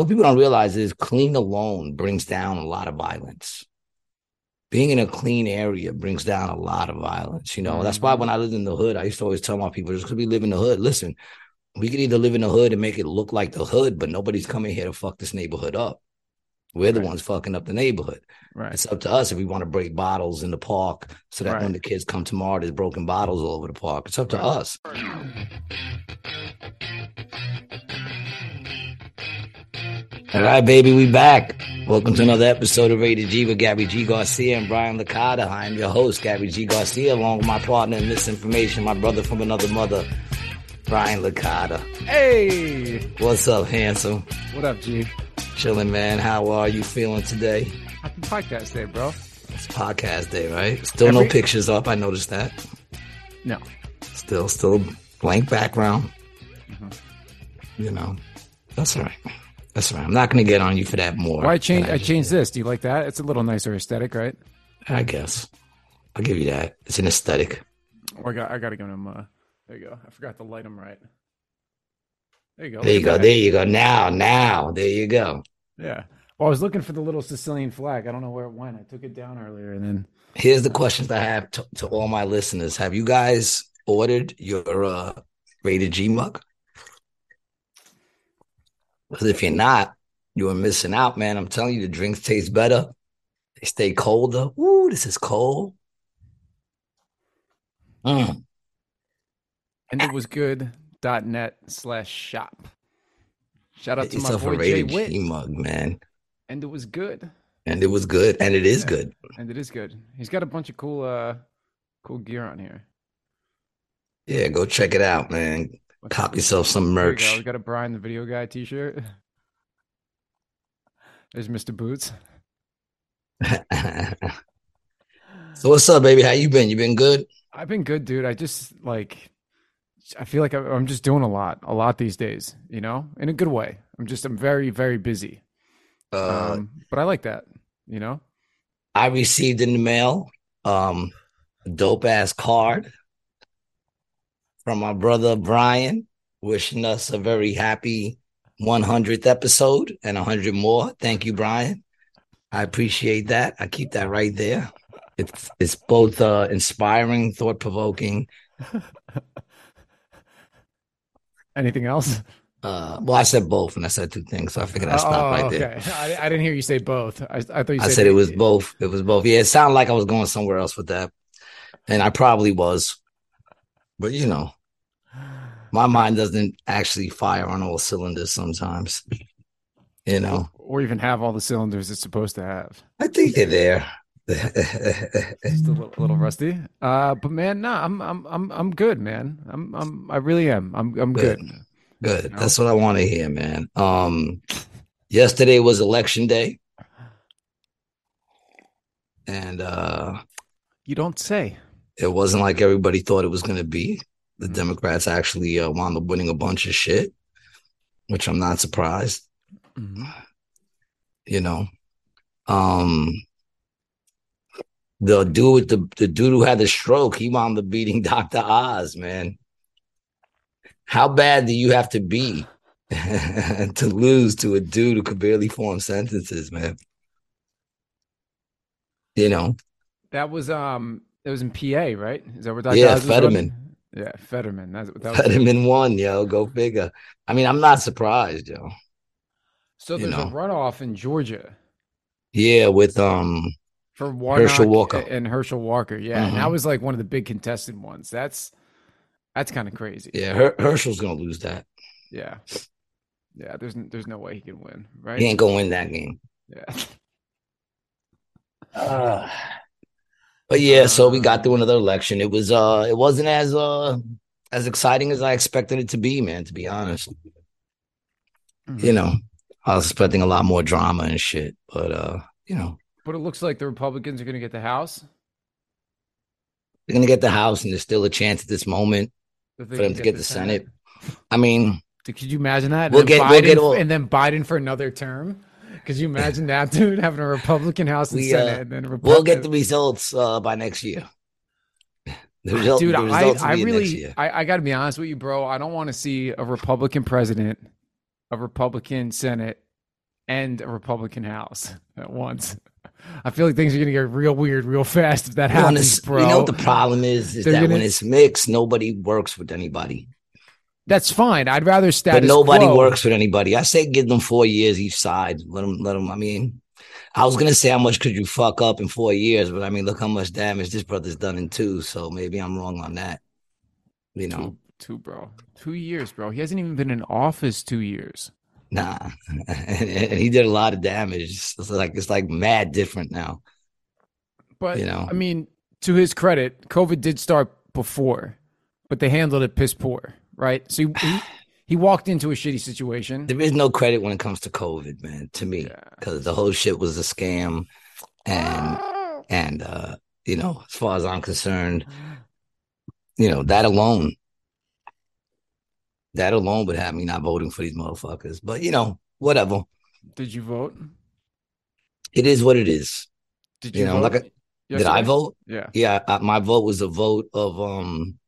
what people don't realize is clean alone brings down a lot of violence. Being in a clean area brings down a lot of violence. You know, mm-hmm. that's why when I lived in the hood, I used to always tell my people, just because we live in the hood, listen, we could either live in the hood and make it look like the hood, but nobody's coming here to fuck this neighborhood up. We're the ones fucking up the neighborhood. Right. It's up to us if we want to break bottles in the park so that right. when the kids come tomorrow, there's broken bottles all over the park. It's up to right. us. All right, baby, we back. Welcome to another episode of Rated G with Gabby G. Garcia and Brian Licata. I am your host, Gabby G. Garcia, along with my partner in misinformation, my brother from another mother, Brian Licata. Hey! What's up, handsome? What up, G? Chilling, man. How are you feeling today? Happy podcast day, bro. It's podcast day, right? Still Every... no pictures up. I noticed that. No. Still, still blank background. Mm-hmm. You know, that's all right. That's right. I'm not going to get on you for that more. Why change? I, I changed this. Do you like that? It's a little nicer aesthetic, right? I guess. I'll give you that. It's an aesthetic. Oh, I got. I got to give him. Uh, there you go. I forgot to light him right. There you go. There you go. That. There you go. Now, now, there you go. Yeah. Well, I was looking for the little Sicilian flag. I don't know where it went. I took it down earlier, and then. Here's the questions I have to, to all my listeners. Have you guys ordered your uh, rated G mug? Because if you're not, you are missing out, man. I'm telling you, the drinks taste better. They stay colder. Ooh, this is cold. Mm. And it was good. Dot net slash shop. Shout out to my boy Jay Witt. mug, man. And it was good. And it was good. And it is yeah. good. And it is good. He's got a bunch of cool uh cool gear on here. Yeah, go check it out, man. Cop yourself some merch. Go. We got a Brian the Video Guy T-shirt. There's Mr. Boots. so what's up, baby? How you been? You been good? I've been good, dude. I just like I feel like I'm just doing a lot, a lot these days. You know, in a good way. I'm just I'm very very busy. Uh, um, but I like that. You know. I received in the mail um, a dope ass card from my brother Brian, wishing us a very happy 100th episode and 100 more. Thank you, Brian. I appreciate that. I keep that right there. It's it's both uh, inspiring, thought provoking. Anything else? Uh, well, I said both, and I said two things, so I figured I'd stop oh, right okay. there. I, I, didn't hear you say both. I, I thought you. I said it was both. It was both. Yeah, it sounded like I was going somewhere else with that, and I probably was. But you know, my mind doesn't actually fire on all cylinders sometimes. You know, or even have all the cylinders it's supposed to have. I think they're there. Just a little, little, rusty. Uh, but man, no, I'm I'm I'm I'm good, man. I'm I'm I really am. I'm I'm good. Good. good. You know? That's what I want to hear, man. Um, yesterday was election day, and uh, you don't say. It wasn't like everybody thought it was going to be the Democrats actually uh, wound up winning a bunch of shit, which I'm not surprised. Mm-hmm. You know, um, the dude, the the dude who had the stroke, he wound up beating Doctor Oz, man. How bad do you have to be to lose to a dude who could barely form sentences, man? You know, that was um, it was in PA, right? Is that where Dr. Yeah, Fetterman. Yeah, Fetterman. That's that Fetterman won, yo. Go figure. I mean, I'm not surprised, yo. So there's you know. a runoff in Georgia. Yeah, with um for Warnock Herschel Walker and Herschel Walker. Yeah, mm-hmm. and that mm-hmm. was like one of the big contested ones. That's that's kind of crazy. Yeah, Her- Herschel's gonna lose that. Yeah, yeah. There's there's no way he can win. Right? He ain't gonna win that game. Yeah. Uh, but yeah, so we got through another election. It was uh it wasn't as uh as exciting as I expected it to be, man, to be honest. Mm-hmm. You know, I was expecting a lot more drama and shit, but uh, you know. But it looks like the Republicans are going to get the House. They're going to get the House, and there's still a chance at this moment for them to get, get the, the Senate. Senate. I mean, could you imagine that? We'll get, Biden, we'll get all... and then Biden for another term. Could you imagine that, dude? Having a Republican House and we, Senate, uh, and then Republican... we'll get the results uh, by next year. Result, dude, I, I really, I, I got to be honest with you, bro. I don't want to see a Republican president, a Republican Senate, and a Republican House at once. I feel like things are going to get real weird real fast if that happens, bro. You know what the problem is? Is They're that gonna... when it's mixed, nobody works with anybody. That's fine. I'd rather status. But nobody quo. works with anybody. I say give them four years each side. Let them. Let them. I mean, I was gonna say how much could you fuck up in four years, but I mean, look how much damage this brother's done in two. So maybe I'm wrong on that. You know, two, two bro, two years, bro. He hasn't even been in office two years. Nah, and, he did a lot of damage. It's like it's like mad different now. But you know, I mean, to his credit, COVID did start before, but they handled it piss poor, right? So he, he, walked into a shitty situation. There is no credit when it comes to COVID, man. To me, because yeah. the whole shit was a scam, and and uh, you know, as far as I'm concerned, you know that alone that alone would have me not voting for these motherfuckers. But you know, whatever. Did you vote? It is what it is. Did you, you know, vote? like a, did I vote? Yeah, yeah. I, my vote was a vote of um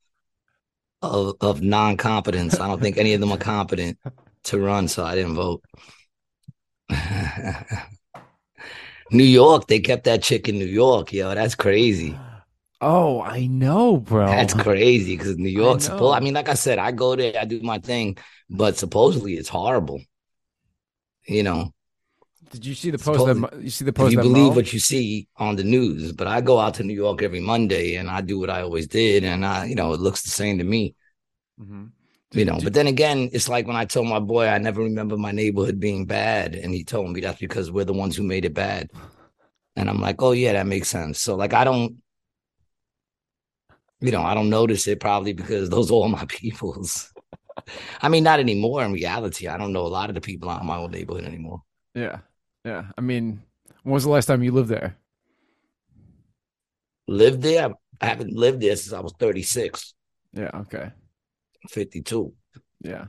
of of non competence. I don't think any of them are competent to run, so I didn't vote. New York, they kept that chick in New York, yo. That's crazy. Oh, I know, bro. That's crazy because New York's. I, I mean, like I said, I go there, I do my thing, but supposedly it's horrible. You know. Did you see the post? That, you see the post? you believe Mo? what you see on the news, but I go out to New York every Monday and I do what I always did, and I, you know, it looks the same to me. Mm-hmm. You know, but then again, it's like when I told my boy I never remember my neighborhood being bad, and he told me that's because we're the ones who made it bad. And I'm like, oh yeah, that makes sense. So like, I don't, you know, I don't notice it probably because those are all my peoples. I mean, not anymore in reality. I don't know a lot of the people out in my old neighborhood anymore. Yeah. Yeah. I mean, when was the last time you lived there? Lived there? I haven't lived there since I was 36. Yeah. Okay. 52. Yeah.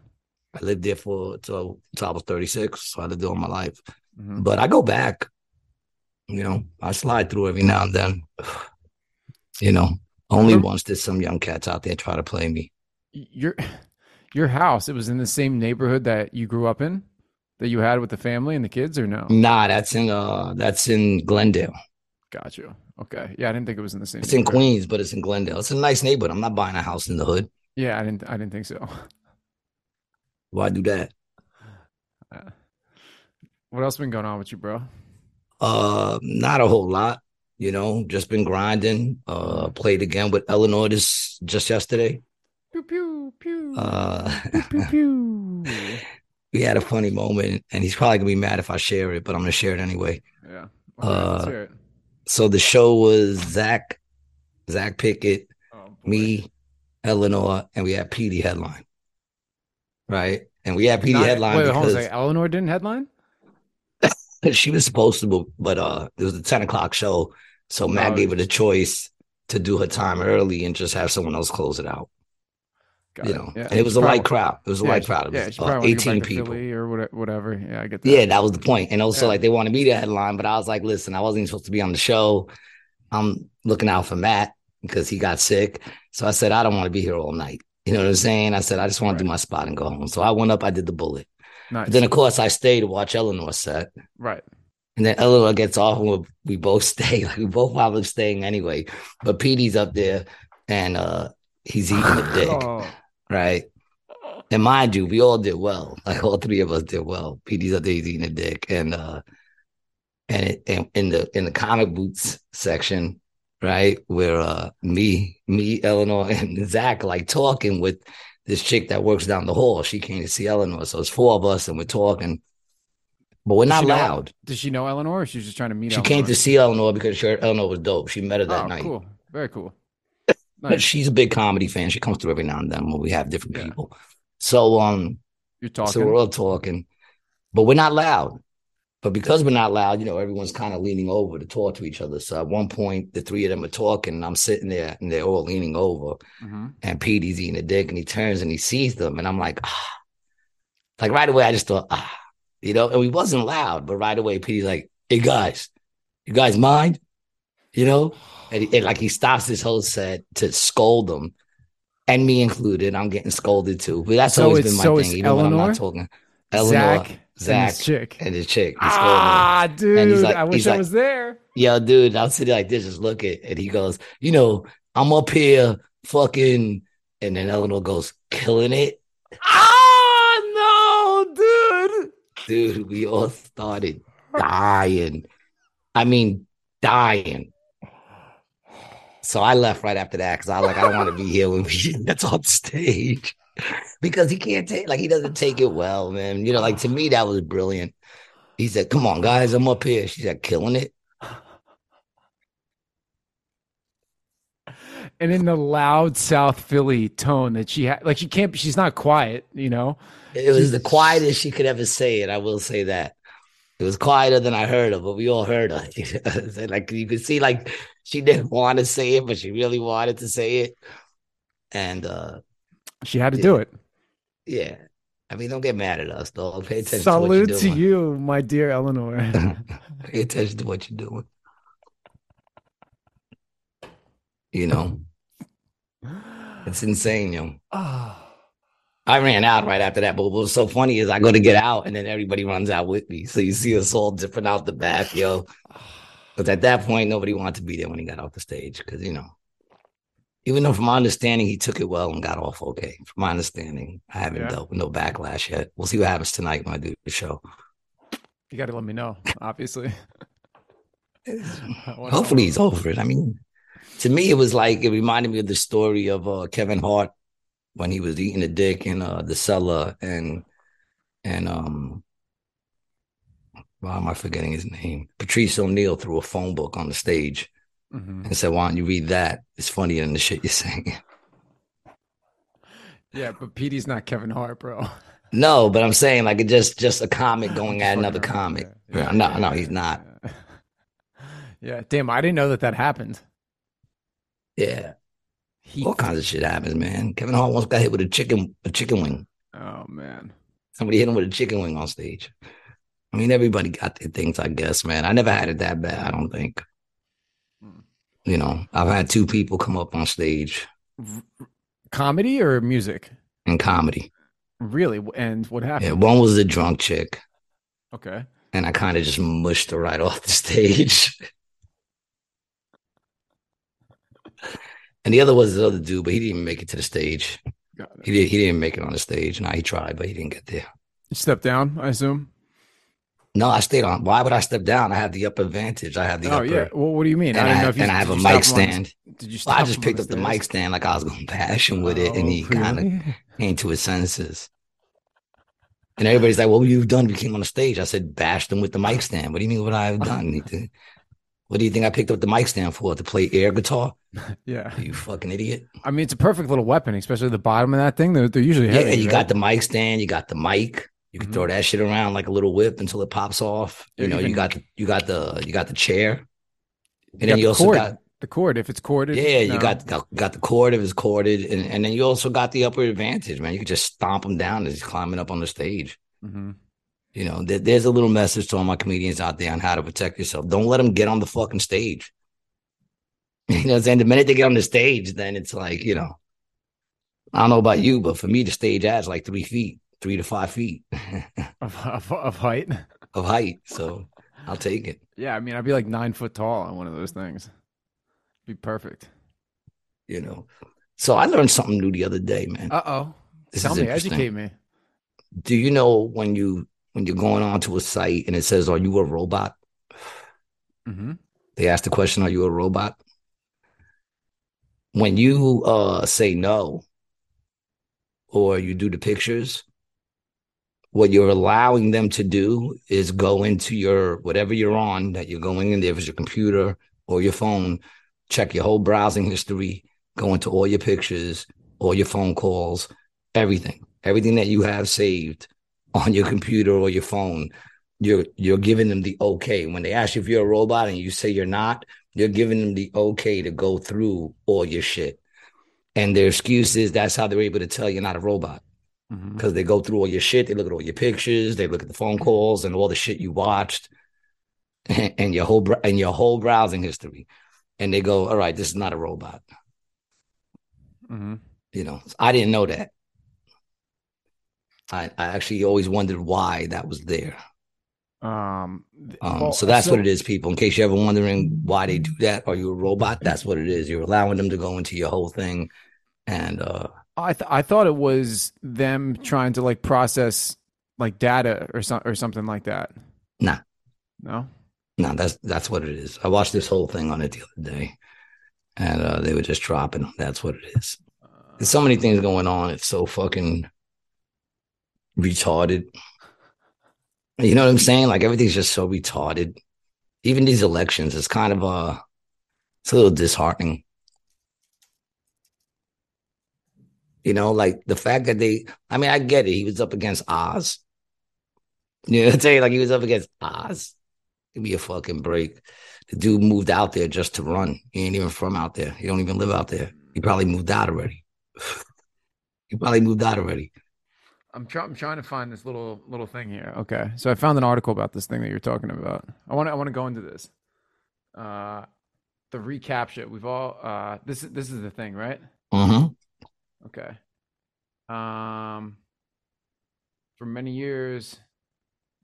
I lived there for till, till I was 36. So I lived there all my life. Mm-hmm. But I go back, you know, I slide through every now and then. You know, only once did some young cats out there try to play me. Your your house, it was in the same neighborhood that you grew up in, that you had with the family and the kids, or no? Nah, that's in uh that's in Glendale. Got you. Okay. Yeah, I didn't think it was in the same. It's in Queens, but it's in Glendale. It's a nice neighborhood. I'm not buying a house in the hood. Yeah, I didn't. I didn't think so. Why do that? Uh, what else been going on with you, bro? Uh, not a whole lot you know, just been grinding. Uh, played again with Eleanor this just yesterday. Pew pew pew. Uh, pew, pew, pew. we had a funny moment, and he's probably gonna be mad if I share it, but I'm gonna share it anyway. Yeah. Uh, it. So the show was Zach, Zach Pickett, oh, me, Eleanor, and we had Petey headline. Right, and we had Petey Not, headline wait, because wait, Eleanor didn't headline. she was supposed to, but uh, it was a ten o'clock show, so Matt gave her the choice to do her time early and just have someone else close it out. Got you it. know, yeah. and it was a light crowd. It was a yeah, light crowd. It was yeah, uh, eighteen people or whatever. Yeah, I get that. Yeah, that was the point. And also, like they wanted me to headline, but I was like, listen, I wasn't even supposed to be on the show. I'm looking out for Matt because he got sick. So I said, I don't want to be here all night. You know what I'm saying? I said, I just want right. to do my spot and go home. So I went up, I did the bullet. Nice. Then of course I stayed to watch Eleanor set. Right. And then Eleanor gets off and we both stay. Like we both up staying anyway. But Petey's up there and uh he's eating the dick. oh. Right. And mind you, we all did well. Like all three of us did well. Petey's up there, eating a dick. And uh and, it, and in the in the comic boots section, right, where uh me, me, Eleanor, and Zach like talking with this chick that works down the hall. She came to see Eleanor. So it's four of us and we're talking but we're not loud. Know, does she know Eleanor? Or she's just trying to meet. She Eleanor? came to see Eleanor because she heard Eleanor was dope. She met her that oh, night. Cool, very cool. Nice. she's a big comedy fan. She comes through every now and then when we have different yeah. people. So um, you're talking. So we're all talking, but we're not loud. But because we're not loud, you know, everyone's kind of leaning over to talk to each other. So at one point, the three of them are talking, and I'm sitting there, and they're all leaning over, mm-hmm. and Petey's eating a dick, and he turns and he sees them, and I'm like, ah, like right away, I just thought, ah you know, and we wasn't loud, but right away, Petey's like, hey guys, you guys mind? You know? And, and like he stops his whole set to scold them, and me included. I'm getting scolded too. But that's so always been my so thing, even Eleanor? when I'm not talking. Eleanor, Zach, Zach, and his chick. and his chick. He's ah, And dude, he's like- I wish I like- was there. Yo, dude, I'm sitting like this, just looking, and he goes, you know, I'm up here fucking, and then Eleanor goes, killing it. Ah, no, dude. Dude, we all started dying. I mean, dying. So I left right after that because I was like, I don't want to be here when we that's on stage. Because he can't take like he doesn't take it well, man. You know, like to me, that was brilliant. He said, Come on, guys, I'm up here. She said, killing it. And in the loud South Philly tone that she had, like she can't, she's not quiet, you know. It was the quietest she could ever say it. I will say that. It was quieter than I heard her, but we all heard her. like you could see, like she didn't want to say it, but she really wanted to say it. And uh She had to do it. yeah. I mean, don't get mad at us, though. Pay attention Salute to what to you, my dear Eleanor. Pay attention to what you're doing. You know, it's insane, yo. Ah. I ran out right after that. But what was so funny is I go to get out and then everybody runs out with me. So you see us all dipping out the back, yo. Because at that point, nobody wanted to be there when he got off the stage. Because, you know, even though from my understanding, he took it well and got off okay. From my understanding, I haven't Yeah. dealt with no backlash yet. We'll see what happens tonight when I do the show. You got to let me know, obviously. Hopefully he's over it. I mean, to me, it was like it reminded me of the story of uh, Kevin Hart when he was eating a dick in uh, the cellar and and um why am I forgetting his name? Patrice O'Neal threw a phone book on the stage Mhm. and said, Why don't you read that? It's funnier than the shit you're saying. Yeah, but Petey's not Kevin Hart, bro. no, but I'm saying like it just just a comic going at another comic. Yeah, yeah, no, yeah, no, he's not. Yeah. Yeah, damn, I didn't know that that happened. Yeah. He, All kinds of shit happens, man. Kevin Hart once got hit with a chicken a chicken wing. oh man, Somebody hit him with a chicken wing on stage. I mean, everybody got their things, I guess, man. I never had it that bad, I don't think. Hmm. You know, I've had two people come up on stage comedy or music? in comedy. Really? And what happened? Yeah, one was a drunk chick, Okay. and I kind of just mushed her right off the stage. And the other was the other dude, but he didn't even make it to the stage. He did, he didn't make it on the stage. No, he tried, but he didn't get there. You stepped down, I assume. No, I stayed on. Why would I step down? I have the upper advantage. I have the oh upper. yeah. Well, what do you mean? And I, I didn't know have, if you and I have a mic him on- stand. Did you? Well, I just picked the up the mic stand like I was going to bash him with it, and oh, he Oh, kind of came to his senses. And everybody's like, "What would you have done you came on the stage?" I said, "Bashed him with the mic stand." What do you mean? What I have done? What do you think I picked up the mic stand for? To play air guitar? Yeah. You fucking idiot! I mean, it's a perfect little weapon, especially the bottom of that thing. They're, they're usually Yeah, you right? got the mic stand. You got the mic. You can Mhm. throw that shit around like a little whip until it pops off. You know, you got the, you got the you got the chair, and got then you the also cord. got the cord. If it's corded, Yeah, you no. got got got the cord if it's corded, and, and then you also got the upper advantage, man. You can just stomp them down as he's climbing up on the stage. Mhm. You know, there, there's a little message to all my comedians out there on how to protect yourself. Don't let them get on the fucking stage. You know, what the minute they get on the stage, then it's like you know, I don't know about you, but for me, the stage adds like three feet, three to five feet Of, of, of height. of height. So I'll take it. Yeah, I mean, I'd be like nine foot tall on one of those things. Be perfect. You know. So I learned something new the other day, man. Uh oh. Tell me, educate me. do you know when you when you're going onto a site and it says are you a robot? Hmm they ask the question are you a robot? When you uh say no or you do the pictures what you're allowing them to do is go into your whatever you're on that you're going in there if it's your computer or your phone check your whole browsing history go into all your pictures all your phone calls everything. Everything that you have saved on your computer or your phone you're you're giving them the okay. When they ask you if you're a robot and you say you're not you're giving them the okay to go through all your shit. And their excuse is that's how they're able to tell you're not a robot. Because they go through all your shit they look at all your pictures they look at the phone calls and all the shit you watched and, and your whole and your whole browsing history. And they go all right this is not a robot. Mm-hmm. you know i didn't know that I, I actually always wondered why that was there. Um, Um, well, so that's so- what it is, people. In case you're ever wondering why they do that, are you a robot? That's what it is. You're allowing them to go into your whole thing, and uh, I th- I thought it was them trying to like process like data or some or something like that. Nah. No. no, that's that's what it is. I watched this whole thing on it the other day, and uh, they were just dropping. That's what it is. There's so many things going on. It's so fucking retarded. You know what I'm saying? Like everything's just so retarded. Even these elections, it's kind of uh it's a little disheartening. You know, like the fact that they I mean, I get it. He was up against Oz. You know what I'm saying? Like he was up against Oz. Give me a fucking break. The dude moved out there just to run. He ain't even from out there. He don't even live out there. He probably moved out already. he probably moved out already. I'm trying. I'm trying to find this little little thing here. Okay, so I found an article about this thing that you're talking about. I want to. I want to go into this. Uh, the reCAPTCHA. We've all. Uh, this is this is the thing, right? Mm-hmm. Okay. Um, for many years,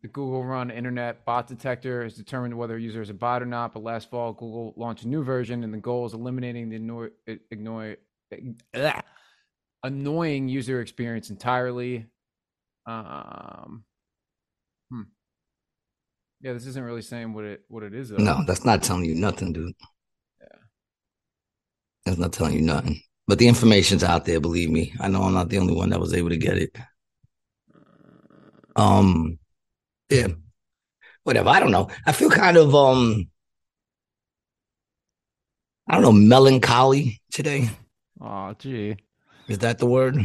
the Google run internet bot detector has determined whether a user is a bot or not. But last fall, Google launched a new version, and the goal is eliminating the annoy, ignore, ugh, annoying user experience entirely. Um, hmm. Yeah, this isn't really saying what it what it is. Though. No, that's not telling you nothing, dude. Yeah. That's not telling you nothing. But the information's out there, believe me. I know I'm not the only one that was able to get it. Um yeah. Whatever. I don't know. I feel kind of um I don't know, melancholy today. Oh, gee. Is that the word?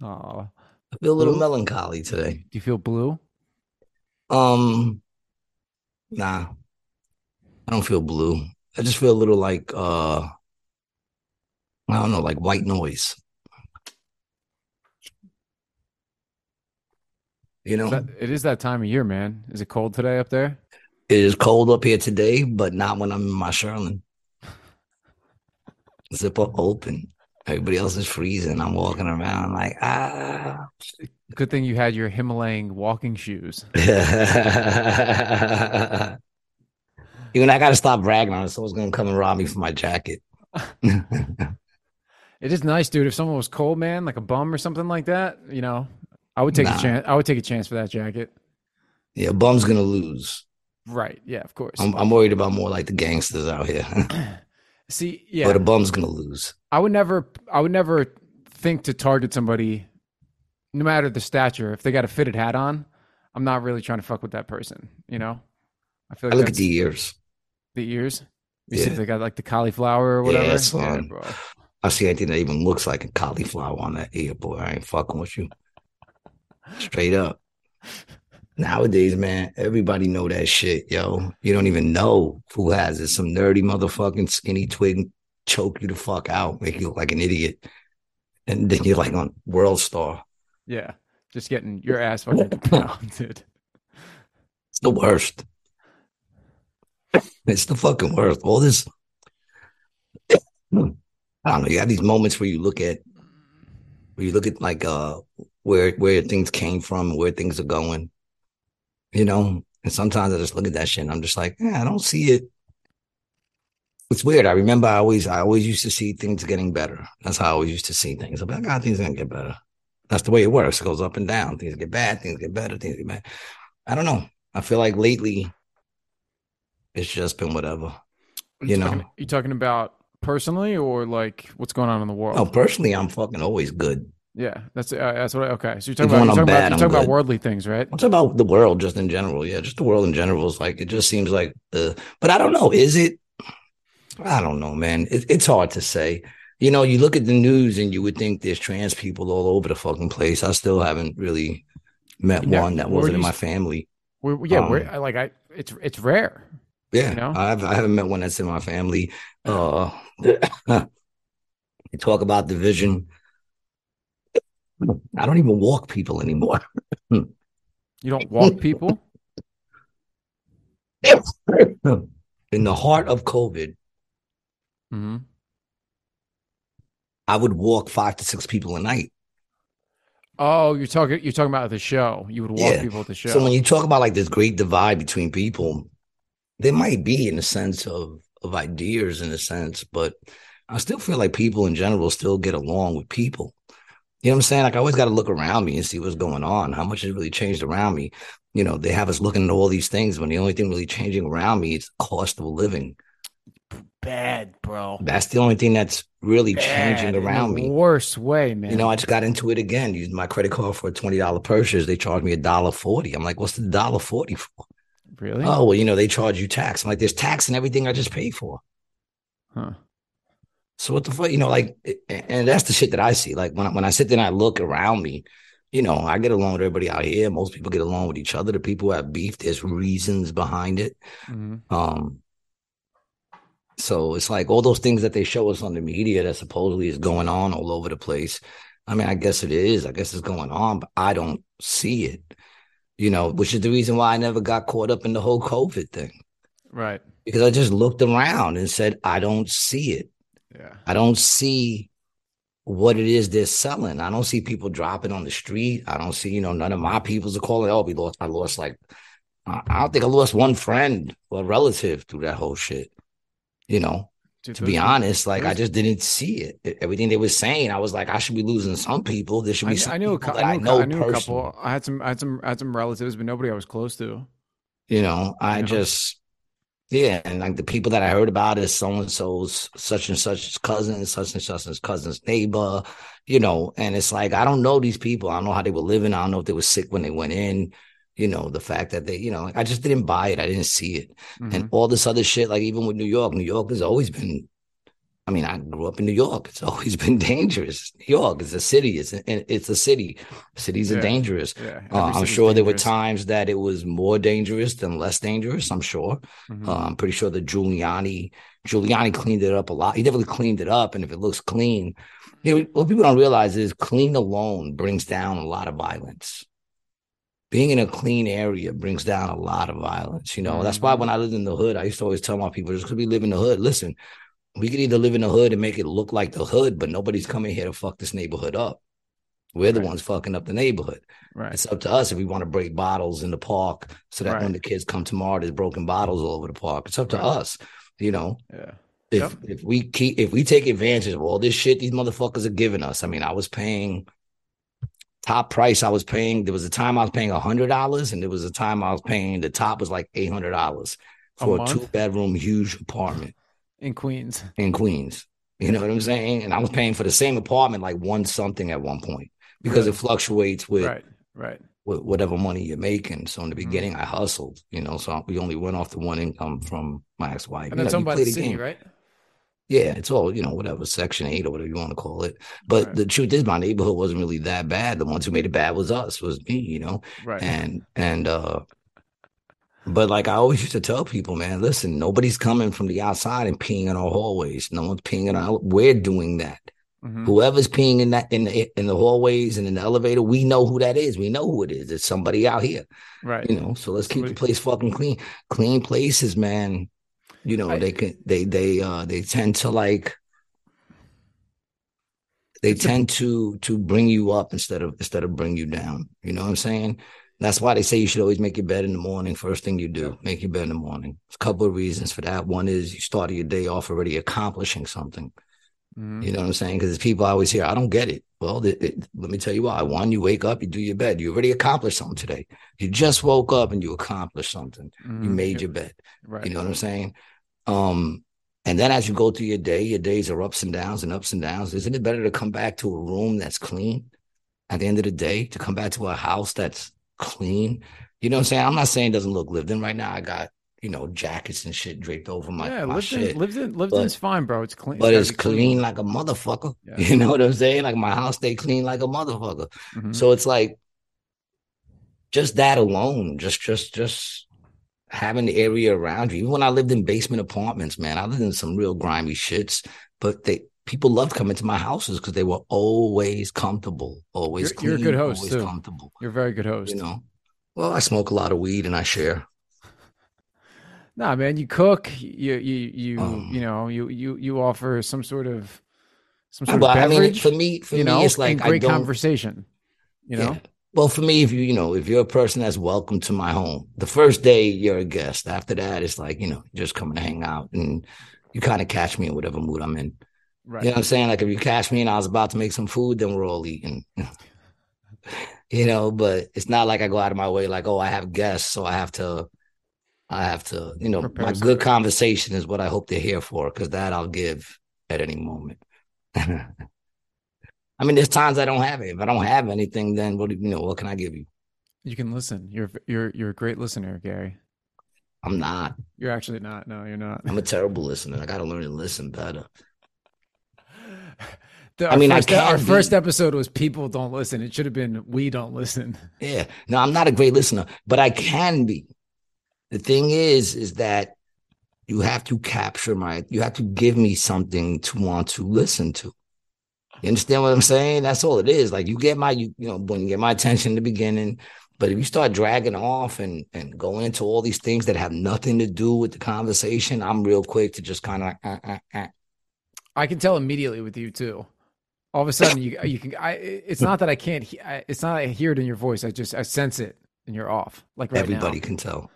Oh, I feel a little Blue? melancholy today. do you feel blue? Um nah. I don't feel blue. I just feel a little like uh I don't know, like white noise. You know, That, it is that time of year, man. Is it cold today up there? it is cold up here today, but not when I'm in my Sherlin. Zipper open. Everybody else is freezing. I'm walking around like ah. Good thing you had your Himalayan walking shoes. Even I got to stop bragging on it. Someone's gonna come and rob me for my jacket. It is nice, dude. If someone was cold, man, like a bum or something like that, you know, I would take Nah. a chance. I would take a chance for that jacket. yeah, bum's gonna lose. Right? Yeah, of course. I'm, I'm worried about more like the gangsters out here. See, yeah, But a bum's gonna lose. I would never. I would never think to target somebody, no matter the stature. If they got a fitted hat on, I'm not really trying to fuck with that person. You know, I feel I like look at the ears. the ears. You see Yeah. if they got like the cauliflower or Yeah, whatever. it's fine. bro. I see anything that even looks like a cauliflower on that ear, boy. I ain't fucking with you. Straight up. Nowadays, man, everybody know that shit, yo. You don't even know who has it. Some nerdy motherfucking skinny twig choke you the fuck out, make you look like an idiot. And then you're like on World Star. Yeah, just getting your ass fucking pounded. It's the worst. It's the fucking worst. All this, I don't know. You have these moments where you look at, where you look at like uh where where things came from, where things are going, you know. And sometimes I just look at that shit and I'm just like, yeah, I don't see it. It's weird. I remember I always I always used to see things getting better. That's how I always used to see things. I'm like, God, things are gonna get better. That's the way it works. It goes up and down. Things get bad, things get better, things get bad. I don't know. I feel like lately it's just been whatever. You know. talking, you talking about personally or like what's going on in the world? No, personally, I'm fucking always good. Yeah, that's uh, that's what. I, okay, so you're talking about you're talking, bad, about, you're talking about worldly things, right? I'm talking about the world just in general. Yeah, just the world in general is like it just seems like the. But I don't know. Is it? I don't know, man. It, it's hard to say. You know, you look at the news and you would think there's trans people all over the fucking place. I still haven't really met Yeah, one that wasn't in my family. Yeah, Um, like I. It's it's rare. Yeah, You know? I've I haven't met one that's in my family. Uh, talk about division. I don't even walk people anymore. You don't walk people. in the heart of COVID, hmm I would walk five to six people a night. Oh, you're talking you're talking about the show. You would walk yeah. people at the show. So when you talk about like this great divide between people, there might be in the sense of of ideas in a sense, but I still feel like people in general still get along with people. You know what I'm saying? Like I always got to look around me and see what's going on, how much has really changed around me. You know, they have us looking at all these things when the only thing really changing around me is cost of living. Bad, bro. That's the only thing that's really Bad, changing around me. Worst way, man. You know, I just got into it again. Used my credit card for a twenty dollar purchase. They charged me a dollar forty. I'm like, what's the dollar forty for? Really? Oh well, you know they charge you tax. I'm like, there's tax and everything I just paid for. Huh. So what the fuck, you know, like, and that's the shit that I see. Like when I, when I sit there and I look around me, you know, I get along with everybody out here. Most people get along with each other. The people who have beef, there's reasons behind it. Mm-hmm. Um, so it's like all those things that they show us on the media that supposedly is going on all over the place. I mean, I guess it is. I guess it's going on, but I don't see it. You know, which is the reason why I never got caught up in the whole COVID thing. Right. Because I just looked around and said, I don't see it. Yeah. I don't see what it is they're selling. I don't see people dropping on the street. I don't see, you know, none of my peoples are calling, oh, we lost, I lost like, I don't think I lost one friend or relative through that whole shit. You know, Dude, to be honest, like I just didn't see it. Everything they were saying, I was like, I should be losing some people. There should be. I, I knew, a, I, knew, I, knew a couple. I had some, I had some, I had some relatives, but nobody I was close to. You know, I you just, yeah, and like the people that I heard about is so and so's such and such's cousin, such and such's cousin's neighbor, you know, and it's like I don't know these people. I don't know how they were living. I don't know if they were sick when they went in. You know, the fact that they, you know, I just didn't buy it. I didn't see it, mm-hmm. and all this other shit. Like even with New York, New York has always been I mean, I grew up in New York. It's always been dangerous. New York is a city. It's a, it's a city. Cities yeah. are dangerous. Yeah. Uh, I'm sure dangerous. there were times that it was more dangerous than less dangerous. I'm sure. Mm-hmm. Uh, I'm pretty sure that Giuliani Giuliani cleaned it up a lot. He definitely cleaned it up, and if it looks clean, you know, what people don't realize is clean alone brings down a lot of violence. Being in a clean area brings down a lot of violence. You know, mm-hmm. that's why mm-hmm. when I lived in the hood, I used to always tell my people, just because we live in the hood, listen, we could either live in the hood and make it look like the hood, but nobody's coming here to fuck this neighborhood up. We're the ones fucking up the neighborhood. Right. It's up to us if we want to break bottles in the park so that right. when the kids come tomorrow, there's broken bottles all over the park. It's up to us, you know. Yeah. If yep. if we keep if we take advantage of all this shit these motherfuckers are giving us. I mean, I was paying top price I was paying. There was a time I was paying a hundred dollars, and there was a time I was paying the top was like eight hundred dollars for a, a two bedroom huge apartment in Queens. In Queens. You know what I'm saying? And I was paying for the same apartment like one something at one point because really? it fluctuates with right, right. With whatever money you're making. So in the mm-hmm. beginning, mm-hmm. I hustled, you know. So we only went off the one income from my ex-wife. And that's owned by the city, game. right? Yeah, it's all you know, whatever Section Eight or whatever you want to call it. But right. the truth is, my neighborhood wasn't really that bad. The ones who made it bad was us, was me, you know. Right. And and uh but like I always used to tell people, man, listen, nobody's coming from the outside and peeing in our hallways. No one's peeing in our. We're doing that. Mm-hmm. Whoever's peeing in that in the in the hallways and in the elevator, we know who that is. We know who it is. It's somebody out here, right? You know. So let's somebody. keep the place fucking clean. Clean places, man. You know I, they can they they uh they tend to like they tend to to bring you up instead of instead of bring you down. You know what I'm saying? That's why they say you should always make your bed in the morning. First thing you do, make your bed in the morning. There's a couple of reasons for that. One is you started your day off already accomplishing something. Mm-hmm. You know what I'm saying? Because people always hear, I don't get it. Well, let me tell you why. One, you wake up, you do your bed. You already accomplished something today. You just woke up and you accomplished something. Mm-hmm. You made your bed. Right. You know what I'm saying? Um, and then as you go through your day, your days are ups and downs and ups and downs. Isn't it better to come back to a room that's clean at the end of the day, to come back to a house that's clean. You know what I'm saying? I'm not saying it doesn't look lived in right now. I got, you know, jackets and shit draped over my, yeah, my lived shit. In, lived in, lived but, in's fine, bro. It's clean. But it's, it's clean, clean, like a motherfucker. Yeah. You know what I'm saying? Like my house stay clean like a motherfucker. Mm-hmm. So it's like just that alone, just just just having the area around you. Even when I lived in basement apartments, man, I lived in some real grimy shits, but they people loved coming to my houses because they were always comfortable, always you're, clean, you're a good host always too. comfortable. You're a very good host. You know, well, I smoke a lot of weed and I share. Nah, man, you cook. You you you um, you know you you you offer some sort of some sort of beverage. I mean, for me, for you me, know, it's like a great conversation. You know. Yeah. Well, for me, if you you know if you're a person that's welcome to my home, the first day you're a guest. After that, it's like you know just coming to hang out, and you kind of catch me in whatever mood I'm in. Right. You know what I'm saying? Like if you catch me and I was about to make some food, then we're all eating. you know, but it's not like I go out of my way like, oh, I have guests, so I have to I have to, you know, Prepare my good conversation is what I hope they're here for, because that I'll give at any moment. I mean, there's times I don't have it. If I don't have anything, then what do you know, what can I give you? You can listen. You're you're you're a great listener, Gary. I'm not. You're actually not. No, you're not. I'm a terrible listener. I got to learn to listen better. The, I mean, first, I our be. first episode was people don't listen. It should have been we don't listen. Yeah. No, I'm not a great listener, but I can be. The thing is, is that you have to capture my, you have to give me something to want to listen to. You understand what I'm saying? That's all it is. Like you get my, you, you know, when you get my attention in the beginning, but if you start dragging off and and going into all these things that have nothing to do with the conversation, I'm real quick to just kind of. Uh, uh, uh. I can tell immediately with you too. All of a sudden, you you can. I. It's not that I can't. It's not I hear it in your voice. I just I sense it, and you're off. Like right everybody now. can tell.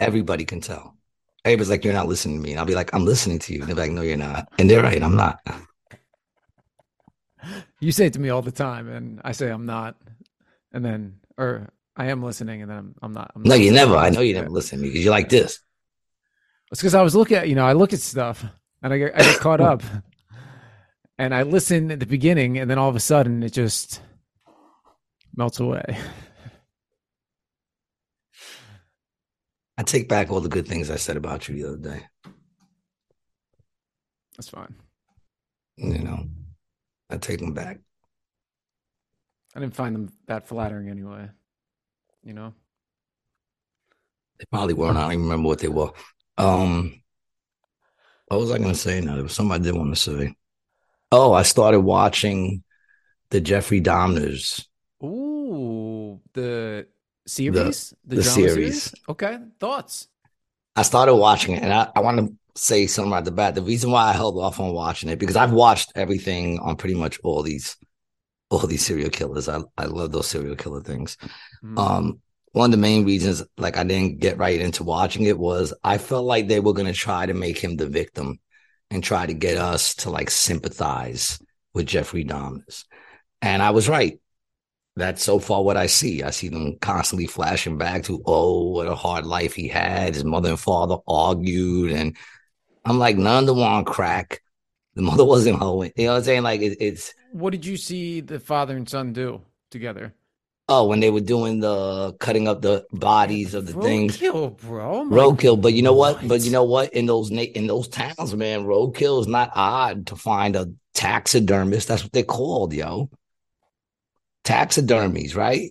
Everybody can tell. Everybody's like, "You're not listening to me," and I'll be like, "I'm listening to you." And they're like, "No, you're not," and they're right. I'm not. You say it to me all the time, and I say I'm not, and then or I am listening, and then I'm, I'm not. I'm no, you never. I know you never listen to me because you're like this. It's because I was looking at you know I look at stuff and I get I get caught up, and I listen at the beginning, and then all of a sudden it just melts away. I take back all the good things I said about you the other day. That's fine. You know, I take them back. I didn't find them that flattering anyway. You know? They probably weren't. I don't even remember what they were. Um what was I gonna say now? There was something I did want to say. Oh, I started watching the Jeffrey Dahmers. Ooh, the series? The, the, the series. series. Okay. Thoughts? I started watching it and I, I want to say something right at the bat. The reason why I held off on watching it because I've watched everything on pretty much all these all these serial killers. I, I love those serial killer things. Mm. Um, one of the main reasons like I didn't get right into watching it was I felt like they were gonna try to make him the victim and try to get us to like sympathize with Jeffrey Dahmer. And I was right. That's so far what I see. I see them constantly flashing back to, oh, what a hard life he had. His mother and father argued. And I'm like, none of them on crack. The mother wasn't hoeing. You know what I'm saying? Like it, it's what did you see the father and son do together? Oh, when they were doing the cutting up the bodies of the roadkill, things, roadkill, bro. Oh roadkill. But you know what? what? But you know what? In those in those towns, man, roadkill is not odd to find a taxidermist. That's what they're called, yo. Taxidermies, right?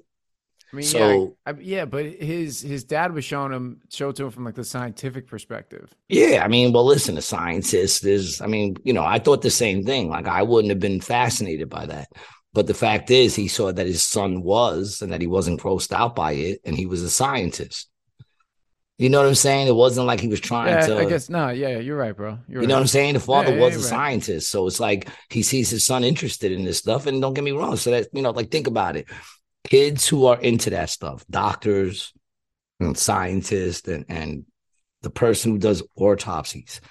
I mean, so, yeah, I, yeah, but his his dad was showing him showed to him from like the scientific perspective. Yeah, I mean, well, listen, a scientist is, I mean, you know, I thought the same thing. Like, I wouldn't have been fascinated by that, but the fact is, he saw that his son was, and that he wasn't grossed out by it, and he was a scientist. You know what I'm saying? It wasn't like he was trying yeah, to. I guess no. Yeah, you're right, bro. You're you know what I'm saying? The father yeah, was a right. scientist, so it's like he sees his son interested in this stuff. And don't get me wrong. So that you know, like think about it kids who are into that stuff, doctors and scientists and, and the person who does autopsies.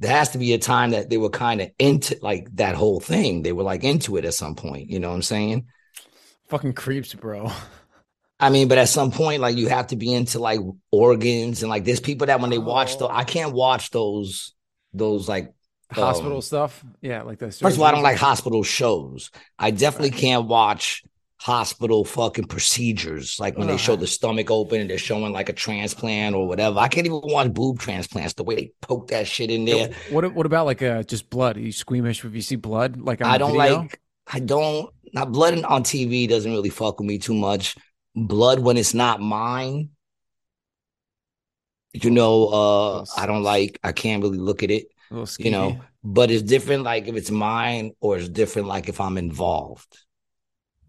There has to be a time that they were kind of into like that whole thing. They were like into it at some point. You know what I'm saying? Fucking creeps, bro. I mean, but at some point, like you have to be into like organs and like there's people that when they watch the, I can't watch those those like hospital um, stuff. Yeah, like this. First of all, I don't like hospital shows. I definitely right. can't watch hospital fucking procedures, like when uh-huh. they show the stomach open and they're showing like a transplant or whatever. I can't even watch boob transplants the way they poke that shit in there. What what about like uh just blood? Are you squeamish if you see blood? Like I don't video? like I don't not blood on TV doesn't really fuck with me too much. Blood when it's not mine. You know, uh I don't like I can't really look at it. You know, but it's different like if it's mine or it's different like if I'm involved.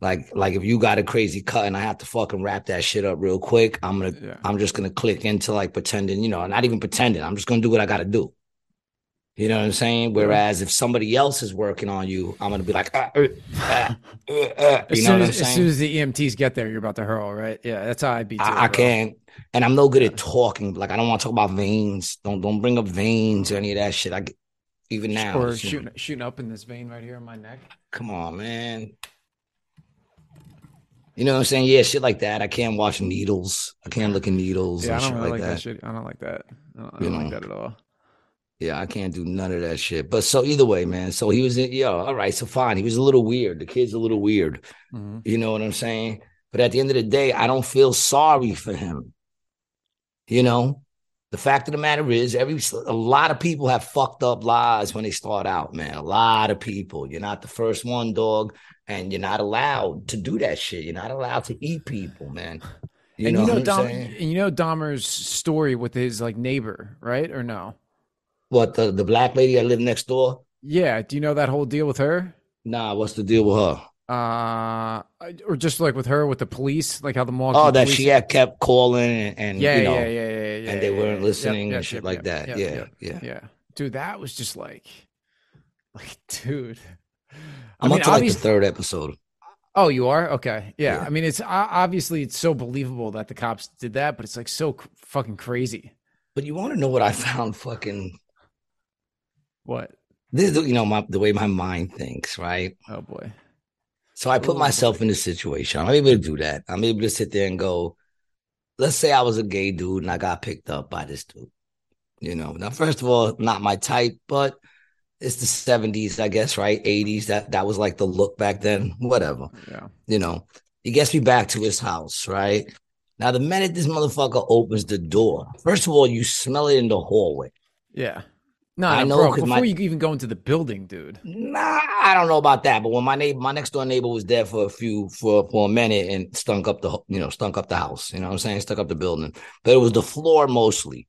Like, like if you got a crazy cut and I have to fucking wrap that shit up real quick, I'm gonna, yeah. I'm just gonna click into like pretending, you know, not even pretending. I'm just gonna do what I gotta do. You know what I'm saying? Whereas if somebody else is working on you, I'm gonna be like, ah, uh, uh, uh, uh you know what I'm as, saying? As soon as the EMTs get there, you're about to hurl, right? Yeah, that's how I'd be. Too, I, I can't, and I'm no good at talking. Like I don't want to talk about veins. Don't don't bring up veins or any of that shit. I get, even now or shooting know. shooting up in this vein right here in my neck. Come on, man. You know what I'm saying? Yeah, shit like that. I can't watch needles. I can't look at needles. Yeah, I don't really like, that. that. shit. I don't like that. I don't, I don't like that at all. Yeah, I can't do none of that shit. But so either way, man. So he was in, yeah, all right, so fine. He was a little weird. The kid's a little weird. Mm-hmm. You know what I'm saying? But at the end of the day, I don't feel sorry for him. You know, the fact of the matter is, every a lot of people have fucked up lives when they start out, man. A lot of people. You're not the first one, dog, and you're not allowed to do that shit. You're not allowed to eat people, man. You and know you know Dom, and you know Dahmer's story with his like neighbor, right? Or no? What the the black lady that lived next door? Yeah. Do you know that whole deal with her? Nah. What's the deal with her? Uh, or just like with her with the police, like how the mall. Oh, that she had kept calling and, and yeah, you know, yeah, yeah, yeah, yeah, and they weren't listening yep, and shit yep, like that. yeah, yeah, yeah. Dude, that was just like, like, dude. I I'm mean, up to like the third episode. Oh, you are okay. Yeah. yeah. I mean, it's obviously it's so believable that the cops did that, but it's like so fucking crazy. But you want to know what I found fucking what? This you know my the way my mind thinks, right? Oh boy. So I put myself in this situation. I'm able to do that. I'm able to sit there and go, let's say I was a gay dude and I got picked up by this dude. You know, now first of all, not my type, but it's the 70s, I guess, right? 80s. That that was like the look back then. Whatever. Yeah. You know, he gets me back to his house, right? Now, the minute this motherfucker opens the door, first of all, you smell it in the hallway. Yeah. No, I know bro, before my, you even go into the building, dude. Nah, I don't know about that. But when my neighbor, my next door neighbor was there for a few for for a minute and stunk up the you know stunk up the house. You know what I'm saying? Stunk up the building, but it was the floor mostly.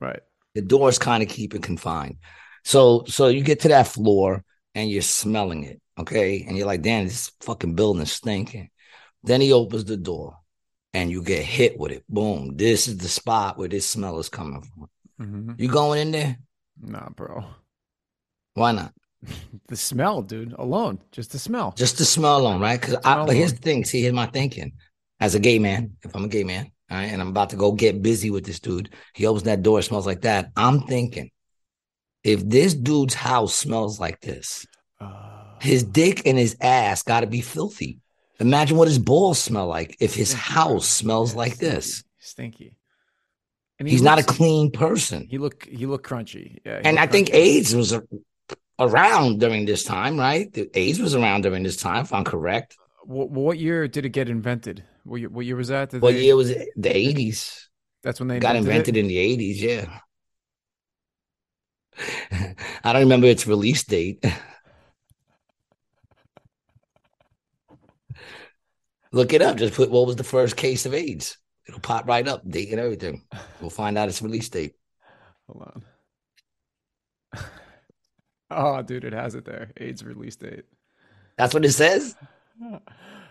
Right. The doors kind of keep it confined. So so you get to that floor and you're smelling it, okay, and you're like, damn, this fucking building is stinking. Then he opens the door, and you get hit with it. Boom! This is the spot where this smell is coming from. Mm-hmm. You going in there? Nah, bro. Why not? the smell, dude, alone, just the smell. Just the smell alone, right? Because but here's the thing. See, here's my thinking. As a gay man, if I'm a gay man, all right, and I'm about to go get busy with this dude, he opens that door, smells like that. I'm thinking, if this dude's house smells like this, uh, his dick and his ass got to be filthy. Imagine what his balls smell like if his house smells like stinky, this. Stinky. And he he's looks, not a clean person. He look he looked crunchy. Yeah, and I crunchy. think AIDS was a, around during this time, right? The AIDS was around during this time, if I'm correct. What, what year did it get invented? What year, what year was that? Did what they... year was it? The 80s. That's when they got invented it? in the 80s. Yeah. I don't remember its release date. Look it up. Just put what was the first case of AIDS. It'll pop right up, date and everything. We'll find out its release date. Hold on. oh, dude, it has it there. AIDS release date. That's what it says.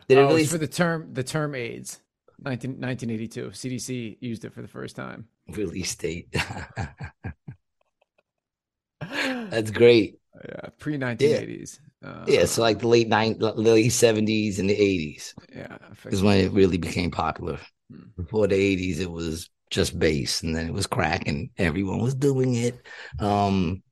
Did it oh, release for the term the term AIDS? 19, 1982. CDC used it for the first time. Release date. That's great. Yeah, pre 1980s. Yeah. Uh, yeah, so like the late nine, late 70s and the 80s. Yeah, is when it really became popular. Before the 80s, it was just base, and then it was crack, and everyone was doing it. Um,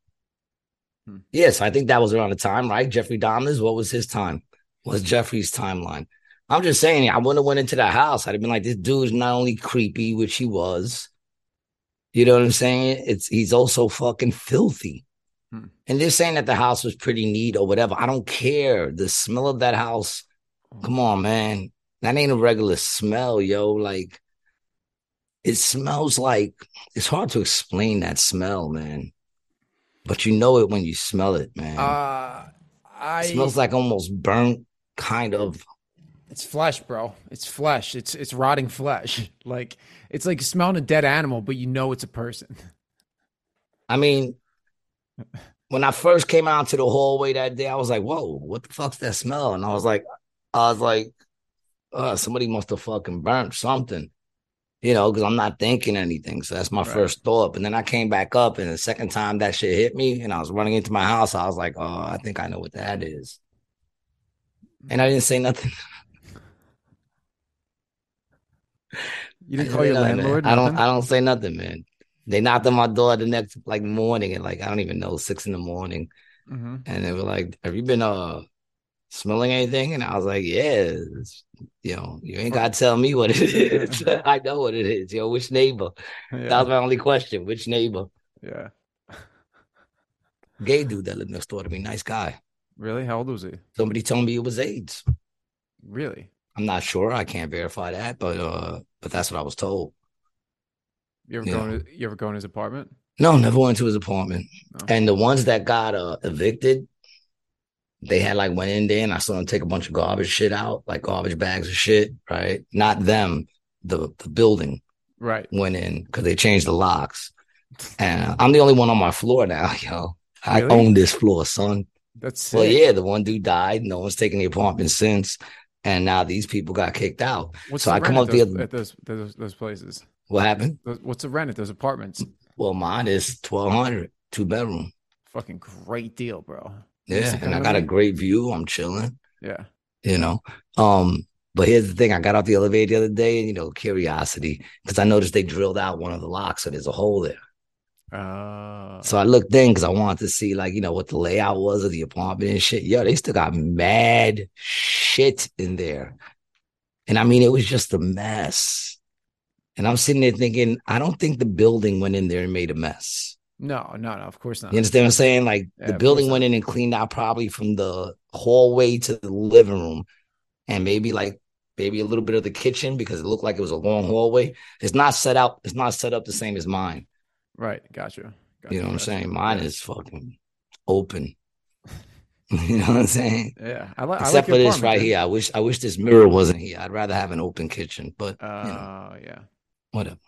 hmm. Yes, I think that was around the time, right? Jeffrey Dahmer's, what was his time? Was Jeffrey's timeline? I'm just saying, I wouldn't have went into that house. I'd have been like, this dude's not only creepy, which he was. You know what I'm saying? It's he's also fucking filthy. Hmm. And they're saying that the house was pretty neat or whatever. I don't care. The smell of that house. Hmm. Come on, man. That ain't a regular smell, yo. Like it smells like it's hard to explain that smell, man. But you know it when you smell it, man. Uh I it smells like almost burnt kind of it's flesh, bro. It's flesh. It's it's rotting flesh. Like it's like smelling a dead animal, but you know it's a person. I mean, when I first came out to the hallway that day, I was like, "Whoa, what the fuck's that smell?" And I was like, I was like, uh, somebody must have fucking burnt something. You know, because I'm not thinking anything. So that's my right. first thought. But then I came back up, and the second time that shit hit me, and I was running into my house, I was like, oh, I think I know what that is. And I didn't say nothing. You didn't call your landlord? I don't. I don't say nothing, man. They knocked on my door the next like morning and like I don't even know six in the morning, mm-hmm. and they were like, "Have you been uh smelling anything?" And I was like, "Yeah, you know, you ain't got to tell me what it is. I know what it is. Yo, which neighbor? Yeah. That was my only question. Which neighbor? Yeah. Gay dude that lived next door to me, nice guy. Really? How old was he? Somebody told me it was AIDS. Really? I'm not sure. I can't verify that, but uh, but that's what I was told. You ever go? To, you ever go in his apartment? No, never went to his apartment. No. And the ones that got uh, evicted, they had like went in there and I saw them take a bunch of garbage shit out, like garbage bags of shit. Right? Not them. The the building. Right. Went in because they changed the locks. And I'm the only one on my floor now, yo. I really? own this floor, son. That's sick. well, yeah. The one dude died. No one's taken the apartment since, and now these people got kicked out. What's so I come up the other at those, those those places. What happened? What's the rent at those apartments? Well, mine is twelve hundred, two bedroom. Fucking great deal, bro. Yeah, and I got a great view. I'm chilling. Yeah. You know, um, but here's the thing: I got off the elevator the other day, and you know, curiosity, because I noticed they drilled out one of the locks, so there's a hole there. Uh, so I looked in because I wanted to see like you know what the layout was of the apartment and shit. Yo, they still got mad shit in there, and I mean it was just a mess. And I'm sitting there thinking, I don't think the building went in there and made a mess. No, no, no, of course not. You understand what I'm saying? Like yeah, the building went in and cleaned out probably from the hallway to the living room, and maybe like maybe a little bit of the kitchen because it looked like it was a long hallway. It's not set out. It's not set up the same as mine. Right. Gotcha. gotcha you know what I'm saying? Mine is fucking open. you know what I'm saying? Yeah. I, li- Except I like for this right here. I wish I wish this mirror wasn't here. I'd rather have an open kitchen. But uh, you know, oh, yeah. Whatever.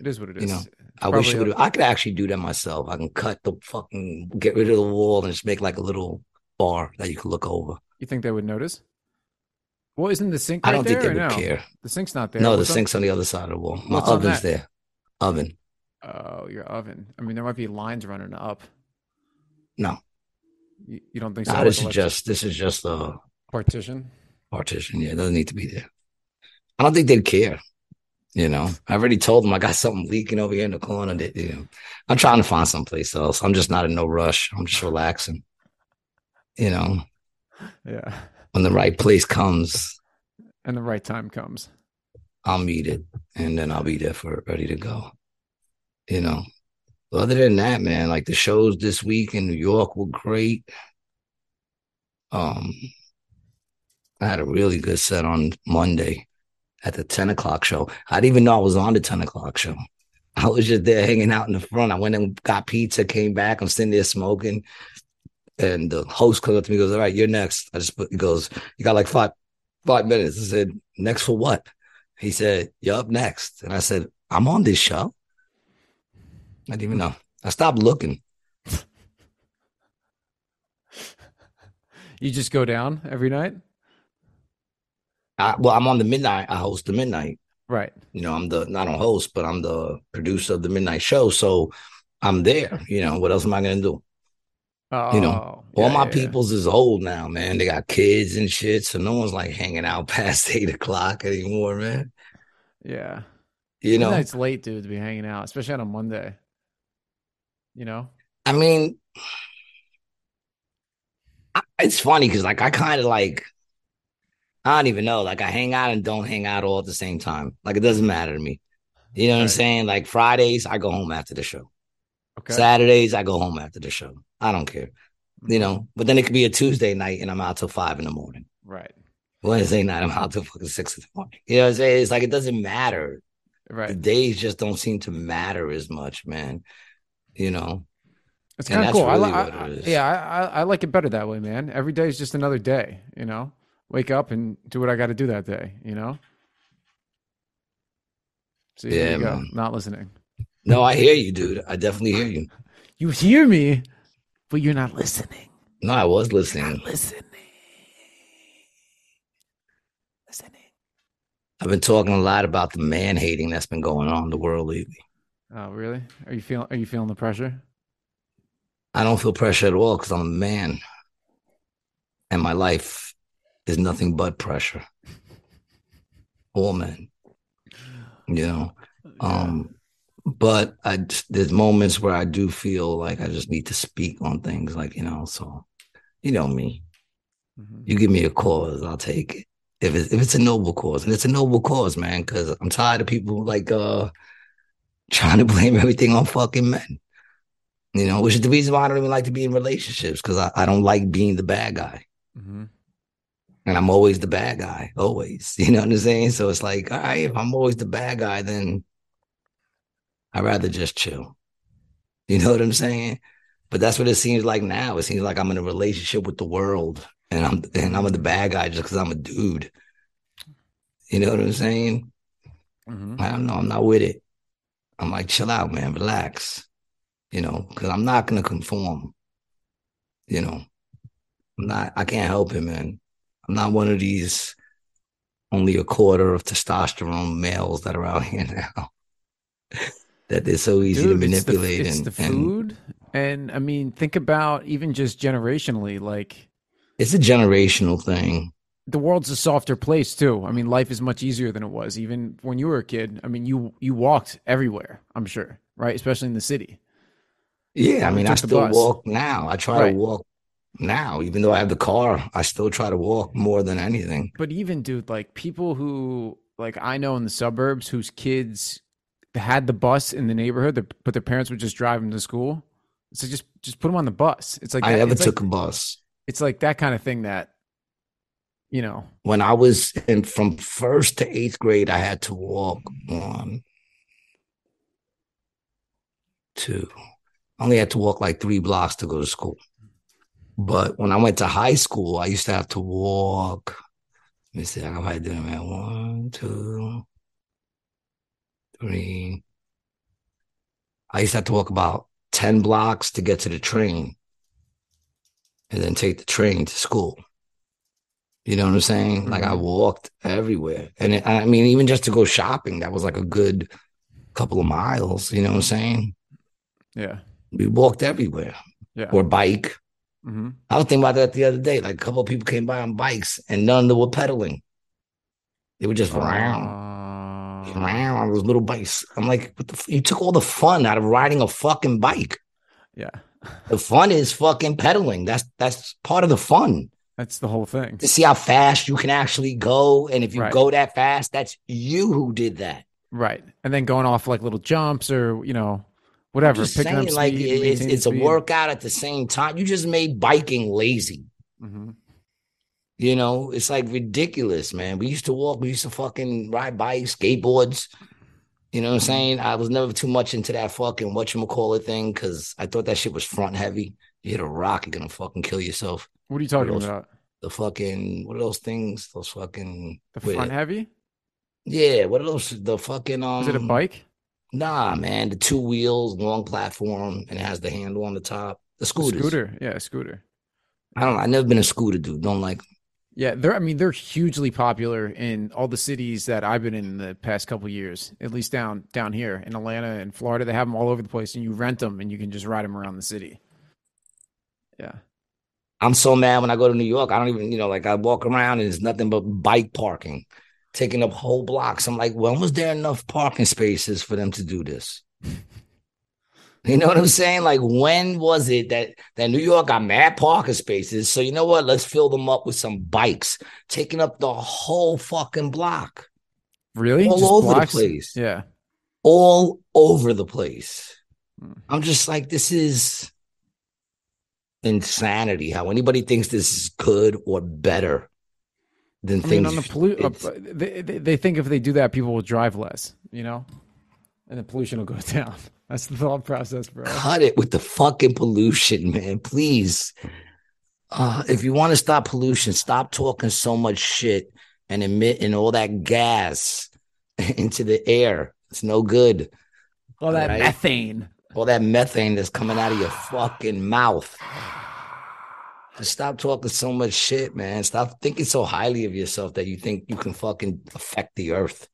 It is what it is. You know, I wish it would. I could actually do that myself. I can cut the fucking get rid of the wall and just make like a little bar that you can look over. You think they would notice? Well, isn't the sink? Right I don't think they would no? care. The sink's not there. No, What's the sink's on? on the other side of the wall. My What's oven's there. Oven. Oh, your oven. I mean, there might be lines running up. No. You, you don't think so? No, this is just this is just a partition. Partition, yeah, it doesn't need to be there. I don't think they'd care. You know, I already told them I got something leaking over here in the corner. That you know, I'm trying to find someplace else. I'm just not in no rush. I'm just relaxing. You know. Yeah. When the right place comes. And the right time comes. I'll meet it, and then I'll be there for it, ready to go you know. other than that, man, like the shows this week in New York were great. Um, I had a really good set on Monday at the 10 o'clock show. I didn't even know I was on the 10 o'clock show. I was just there hanging out in the front. I went and got pizza, came back. I'm sitting there smoking. And the host comes up to me goes, All right, you're next. I just put, he goes, You got like five, five minutes. I said, Next for what? He said, You're up next. And I said, I'm on this show. I didn't even know. I stopped looking. you just go down every night? I, well, I'm on the midnight. I host the midnight. Right. You know, I'm the not a host, but I'm the producer of the midnight show. So I'm there. You know, what else am I gonna do? Oh, you know, oh, yeah, all my yeah. peoples is old now, man. They got kids and shit, so no one's like hanging out past eight o'clock anymore, man. Yeah. You know, it's late, dude, to be hanging out, especially on a Monday you know? I mean, it's funny because like I kind of like I don't even know. Like I hang out and don't hang out all at the same time. Like it doesn't matter to me. You know what right. I'm saying? Like Fridays, I go home after the show. Okay. Saturdays, I go home after the show. I don't care. You know, mm-hmm. but then it could be a Tuesday night and I'm out till five in the morning. Right. Wednesday night, I'm out till fucking six in the morning. You know what I'm saying? It's like it doesn't matter. Right. The days just don't seem to matter as much, man you know. It's kind of cool. Really I, I yeah, I, I like it better that way, man. Every day is just another day, you know. Wake up and do what I got to do that day, you know. So yeah, go. Not listening. No, I hear you, dude. I definitely hear you. You hear me, but you're not listening. No, I was listening. listening. Listening. I've been talking a lot about the man hating that's been going on in the world lately. Oh, really? Are you feeling Are you feeling the pressure? I don't feel pressure at all because I'm a man, and my life is nothing but pressure. All men, you know. Um, but I there's moments where I do feel like I just need to speak on things, like you know. So, you know me. Mm-hmm. You give me a cause, I'll take it. If it's if it's a noble cause, and it's a noble cause, man, because I'm tired of people like uh trying to blame everything on fucking men. You know, which is the reason why I don't even like to be in relationships because I, I don't like being the bad guy. Mm-hmm. And I'm always the bad guy, always. You know what I'm saying? So it's like, all right, if I'm always the bad guy, then I'd rather just chill. You know what I'm saying? But that's what it seems like now. It seems like I'm in a relationship with the world and I'm and I'm the bad guy just because I'm a dude. You know what I'm saying? Mm-hmm. I don't know. I'm not with it. I'm like, chill out, man, relax. You know, because I'm not gonna conform. You know, I'm not. I can't help it, man. I'm not one of these only a quarter of testosterone males that are out here now. that they're so easy Dude, to manipulate. It's the, it's and, the food, and, and I mean, think about even just generationally, like it's a generational thing. The world's a softer place too. I mean, life is much easier than it was even when you were a kid. I mean, you you walked everywhere. I'm sure, right? Especially in the city. Yeah, I mean, I still walk now. I try right. to walk now, even though I have the car. I still try to walk more than anything. But even, dude, like people who like I know in the suburbs whose kids had the bus in the neighborhood, but their parents would just drive them to school. So just just put them on the bus. It's like I never took like, a bus it's like that kind of thing that you know when i was in from first to eighth grade i had to walk one two I only had to walk like three blocks to go to school but when i went to high school i used to have to walk let me see how am i doing that one two three i used to have to walk about 10 blocks to get to the train and then take the train to school. You know what I'm saying? Mm-hmm. Like I mm-hmm. walked everywhere. And it, I mean, even just to go shopping, that was like a good couple of miles. You know what I'm saying? Yeah. We walked everywhere. Yeah. Or bike. Mm-hmm. I was thinking about that the other day. Like a couple of people came by on bikes and none of them were pedaling. They were just uh... round, round on those little bikes. I'm like, what the f- you took all the fun out of riding a fucking bike. Yeah. The fun is fucking pedaling. That's that's part of the fun. That's the whole thing. To see how fast you can actually go. And if you right. go that fast, that's you who did that. Right. And then going off like little jumps or, you know, whatever. Picking saying, up speed, like it's, it's a workout at the same time. You just made biking lazy. Mm-hmm. You know, it's like ridiculous, man. We used to walk, we used to fucking ride bikes, skateboards. You know what I'm saying? I was never too much into that fucking whatchamacallit thing because I thought that shit was front heavy. You hit a rock, you're gonna fucking kill yourself. What are you talking those, about? The fucking what are those things? Those fucking the front heavy? Yeah, what are those? The fucking um Is it a um, bike? Nah, man. The two wheels, long platform, and it has the handle on the top. The scooter. Scooter, yeah, scooter. I don't know. I've never been a scooter dude. Don't like yeah, they're. I mean, they're hugely popular in all the cities that I've been in, in the past couple years. At least down down here in Atlanta and Florida, they have them all over the place, and you rent them and you can just ride them around the city. Yeah, I'm so mad when I go to New York. I don't even, you know, like I walk around and it's nothing but bike parking, taking up whole blocks. I'm like, when was there enough parking spaces for them to do this? You know what I'm saying? Like, when was it that that New York got mad parking spaces? So you know what? Let's fill them up with some bikes, taking up the whole fucking block. Really? All just over blocks? the place. Yeah. All over the place. Hmm. I'm just like, this is insanity. How anybody thinks this is good or better than I things. Mean, on the pollu- uh, they, they think if they do that, people will drive less. You know, and the pollution will go down. That's the thought process, bro. Cut it with the fucking pollution, man. Please. Uh, if you want to stop pollution, stop talking so much shit and emitting all that gas into the air. It's no good. All that right? methane. All that methane that's coming out of your fucking mouth. Just stop talking so much shit, man. Stop thinking so highly of yourself that you think you can fucking affect the earth.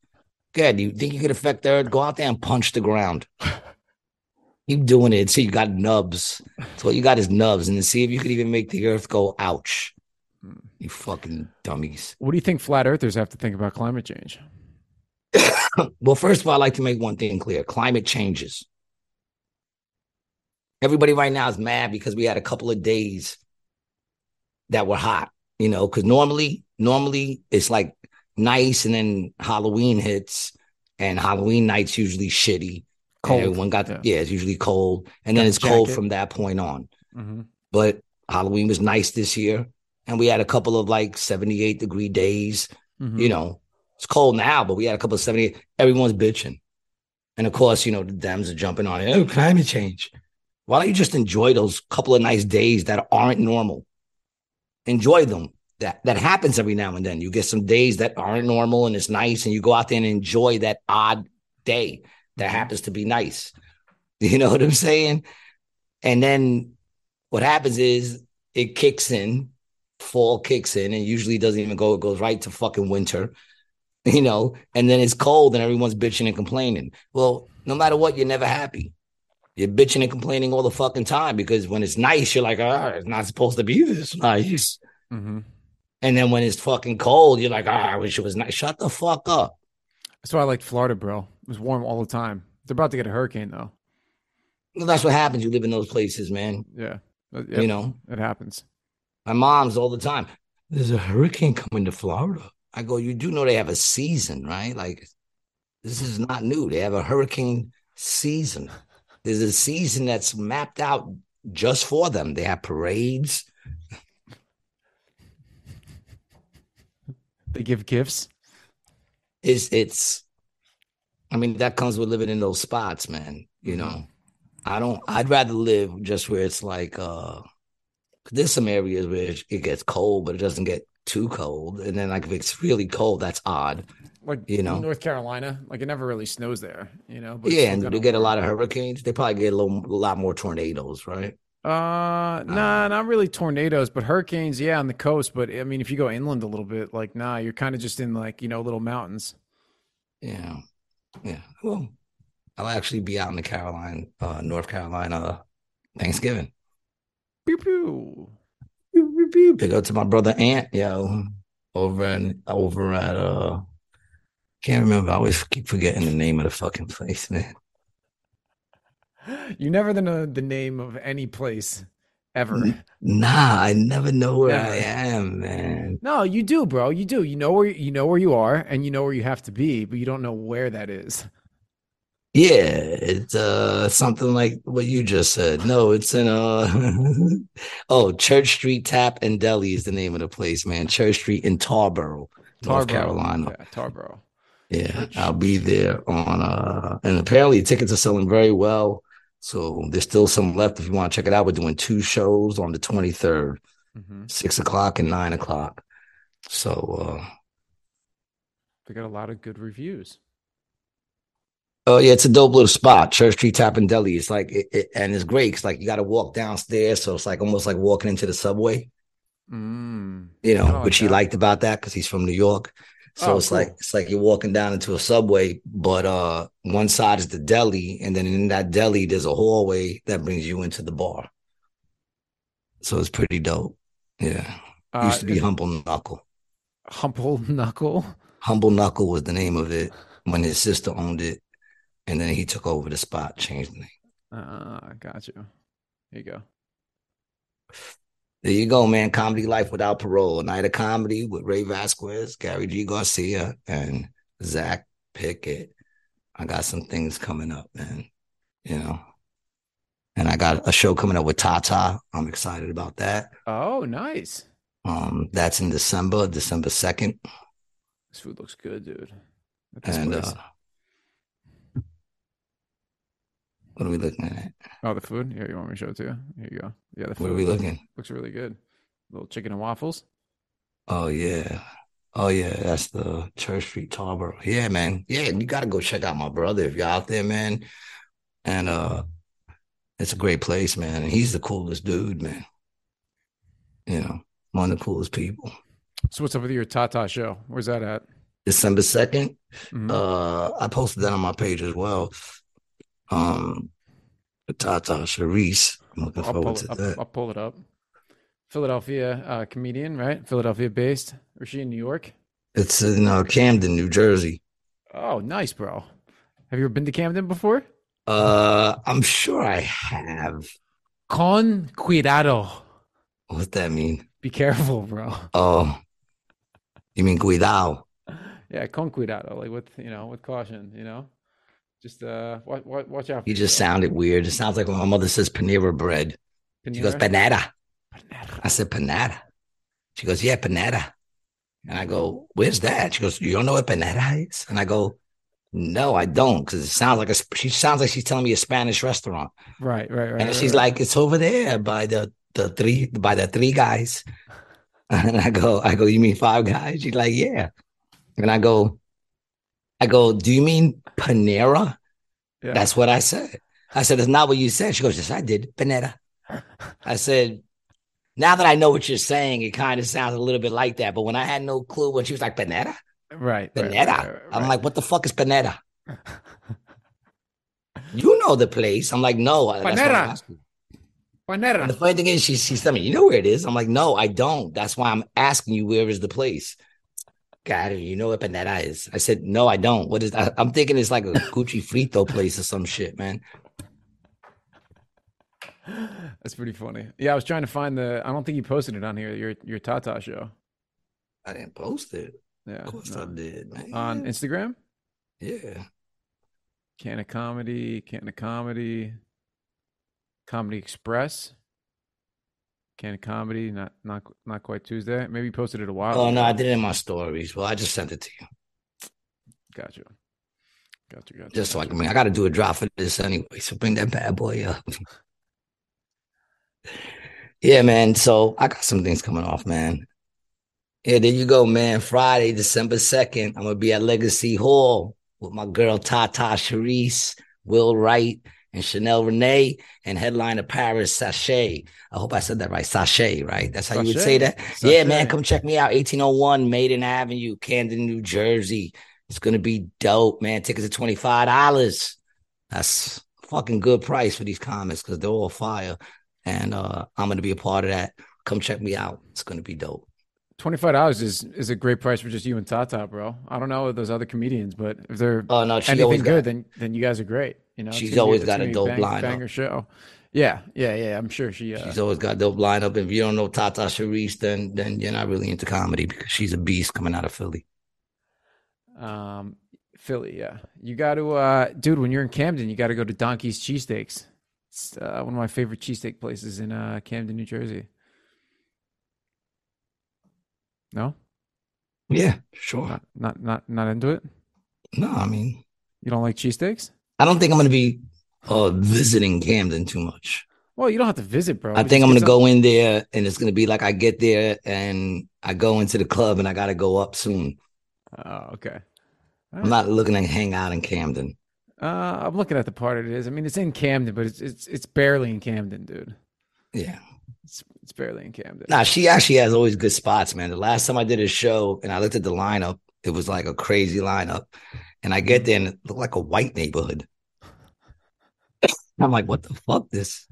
Good. You think you can affect the earth? Go out there and punch the ground. Keep doing it. See, you got nubs. So what you got is nubs, and then see if you could even make the earth go ouch. You fucking dummies. What do you think flat earthers have to think about climate change? well, first of all, I'd like to make one thing clear climate changes. Everybody right now is mad because we had a couple of days that were hot, you know, because normally, normally it's like nice and then Halloween hits and Halloween night's usually shitty. Cold. Everyone got, yeah. yeah. it's usually cold. And got then it's cold from that point on. Mm-hmm. But Halloween was nice this year. And we had a couple of like 78 degree days. Mm-hmm. You know, it's cold now, but we had a couple of 78. Everyone's bitching. And of course, you know, the Dems are jumping on it. Oh, climate change. Why don't you just enjoy those couple of nice days that aren't normal? Enjoy them. That that happens every now and then. You get some days that aren't normal and it's nice, and you go out there and enjoy that odd day that mm-hmm. happens to be nice. You know what I'm saying? And then what happens is it kicks in, fall kicks in, and usually doesn't even go, it goes right to fucking winter, you know, and then it's cold and everyone's bitching and complaining. Well, no matter what, you're never happy. You're bitching and complaining all the fucking time because when it's nice, you're like, ah, it's not supposed to be this nice. Mm-hmm. And then when it's fucking cold, you're like, ah, I wish it was nice. Shut the fuck up. That's why I like Florida, bro. It was warm all the time. They're about to get a hurricane though. Well, that's what happens. You live in those places, man. Yeah. you know, it happens. My mom's all the time. There's a hurricane coming to Florida. I go, you do know they have a season, right? Like, this is not new. They have a hurricane season. There's a season that's mapped out just for them. They have parades. They give gifts. It's it's I mean, that comes with living in those spots, man. You know. Mm-hmm. I don't I'd rather live just where it's like uh there's some areas where it gets cold, but it doesn't get too cold. And then like if it's really cold, that's odd like you know North Carolina. Like it never really snows there, you know. But yeah, and they get a lot of hurricanes. They probably get a little, a lot more tornadoes, right? Uh, nah, uh, not really tornadoes, but hurricanes. Yeah, on the coast. But I mean, if you go inland a little bit, like nah, you're kind of just in like you know little mountains. Yeah, yeah. Well, I'll actually be out in the Carolina, uh, North Carolina, Thanksgiving. Pew pew. Pew, pew, pew. Pick up to my brother Ant, yo, over and over at uh can't remember. I always keep forgetting the name of the fucking place, man. You never know the name of any place ever. Nah, I never know where I am, man. No, you do, bro. You do. You know where you know where you are, and you know where you have to be, but you don't know where that is. Yeah, it's uh something like what you just said. No, it's in uh oh Church Street Tap and Deli is the name of the place, man. Church Street in Tarboro, Tarboro North Carolina. Yeah, Tarboro. Yeah, I'll be there on uh and apparently tickets are selling very well. So there's still some left if you want to check it out. We're doing two shows on the 23rd, mm-hmm. six o'clock and nine o'clock. So uh they got a lot of good reviews. Oh yeah, it's a dope little spot, Church Street Tap and Deli. It's like, it, it, and it's great. It's like you got to walk downstairs, so it's like almost like walking into the subway. Mm, you know, like which he liked about that because he's from New York. So oh, it's cool. like it's like you're walking down into a subway, but uh one side is the deli, and then in that deli there's a hallway that brings you into the bar. So it's pretty dope. Yeah. Uh, Used to be Humble Knuckle. Humble Knuckle? Humble Knuckle was the name of it when his sister owned it. And then he took over the spot, changed the name. Uh, got you. Here you go. There you go, man. Comedy Life Without Parole. A night of comedy with Ray Vasquez, Gary G. Garcia, and Zach Pickett. I got some things coming up, man. You know. And I got a show coming up with Tata. I'm excited about that. Oh, nice. Um, that's in December, December 2nd. This food looks good, dude. And uh, What are we looking at? Oh, the food. Yeah, you want me to show it to you? Here you go. Yeah, the food. What are we looking? Looks really good. Little chicken and waffles. Oh yeah. Oh yeah, that's the Church Street Tarboro. Yeah, man. Yeah, you gotta go check out my brother if you're out there, man. And uh it's a great place, man. And he's the coolest dude, man. you know, one of the coolest people. So what's up with your Tata show? Where's that at? December 2nd. Mm-hmm. Uh, I posted that on my page as well. Um, Tata Sharice. I'm looking I'll forward to I'll, that. I'll pull it up. Philadelphia uh, comedian, right? Philadelphia based. Or she in New York? It's in uh, Camden, New Jersey. Oh, nice, bro. Have you ever been to Camden before? Uh, I'm sure I have. Con cuidado. What's that mean? Be careful, bro. Oh, you mean cuidado? Yeah, con cuidado, like with you know, with caution. You know, just uh, watch, watch out. You just sounded weird. It sounds like when my mother says panera bread. Panera? She goes panera. panera. I said panera. She goes, yeah, panera. And I go, where's that? She goes, you don't know what panera is? And I go, no, I don't, because it sounds like a. She sounds like she's telling me a Spanish restaurant. Right, right, right. And she's right. like, it's over there by the the three by the three guys. And I go, I go, you mean five guys? She's like, yeah. And I go, I go, do you mean Panera? Yeah. That's what I said. I said, it's not what you said. She goes, yes, I did. Panera. I said, now that I know what you're saying, it kind of sounds a little bit like that. But when I had no clue, when she was like, Panera? Right. Panera. Right, right, I'm like, what the fuck is Panera? you know the place. I'm like, no. Uh, Panera. Panera. And the funny thing is, she's she's telling me, you know where it is. I'm like, no, I don't. That's why I'm asking you where is the place. God, you know what Panera is? I said, no, I don't. What is that? I'm thinking it's like a Gucci Frito place or some shit, man. That's pretty funny. Yeah, I was trying to find the. I don't think you posted it on here. Your your Tata show. I didn't post it. Yeah, of course no. I did. Man. On Instagram. Yeah. Can of comedy, can of comedy, Comedy Express. Can of comedy, not not not quite Tuesday. Maybe you posted it a while. Oh ago. no, I did it in my stories. Well, I just sent it to you. Gotcha. Gotcha. Gotcha. Just like I mean, I got to do a drop for this anyway. So bring that bad boy up. yeah, man. So I got some things coming off, man. Yeah, there you go, man. Friday, December 2nd, I'm going to be at Legacy Hall with my girl Tata Sharice, Will Wright, and Chanel Renee, and headliner Paris Sachet. I hope I said that right. Sachet, right? That's how Sachet. you would say that? Sachet. Yeah, man. Come check me out. 1801 Maiden Avenue, Camden, New Jersey. It's going to be dope, man. Tickets are $25. That's fucking good price for these comics because they're all fire. And uh, I'm going to be a part of that. Come check me out. It's going to be dope. Twenty five dollars is is a great price for just you and Tata, bro. I don't know those other comedians, but if they're oh no, anything good, got, then then you guys are great. You know, she's always got a dope bang, lineup. Banger show. Yeah, yeah, yeah. I'm sure she. Uh, she's always got dope lineup. If you don't know Tata Sharice, then then you're not really into comedy because she's a beast coming out of Philly. Um, Philly, yeah. You got to, uh, dude. When you're in Camden, you got to go to Donkey's Cheesesteaks. It's uh, one of my favorite cheesesteak places in uh, Camden, New Jersey. No. Yeah, sure. Not, not not not into it. No, I mean, you don't like cheesesteaks. I don't think I'm going to be uh, visiting Camden too much. Well, you don't have to visit, bro. I think I'm going to go in there, and it's going to be like I get there and I go into the club, and I got to go up soon. Oh, okay. Right. I'm not looking to hang out in Camden. Uh, I'm looking at the part it is. I mean, it's in Camden, but it's it's it's barely in Camden, dude. Yeah. It's, it's barely in Camden. Nah, she actually has always good spots, man. The last time I did a show and I looked at the lineup, it was like a crazy lineup. And I get there and it looked like a white neighborhood. I'm like, what the fuck this?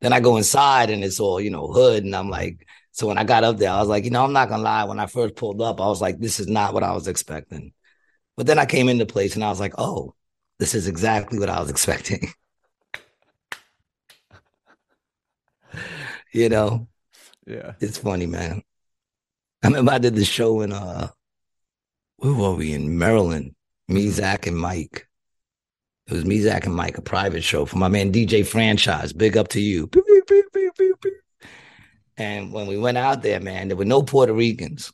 Then I go inside and it's all, you know, hood. And I'm like, so when I got up there, I was like, you know, I'm not gonna lie. When I first pulled up, I was like, this is not what I was expecting. But then I came into place and I was like, oh, this is exactly what I was expecting. you know? Yeah. It's funny, man. I remember I did the show in uh where were we in Maryland? Me. Zach, and Mike. It was me, Zach, and Mike, a private show for my man DJ Franchise. Big up to you. And when we went out there, man, there were no Puerto Ricans,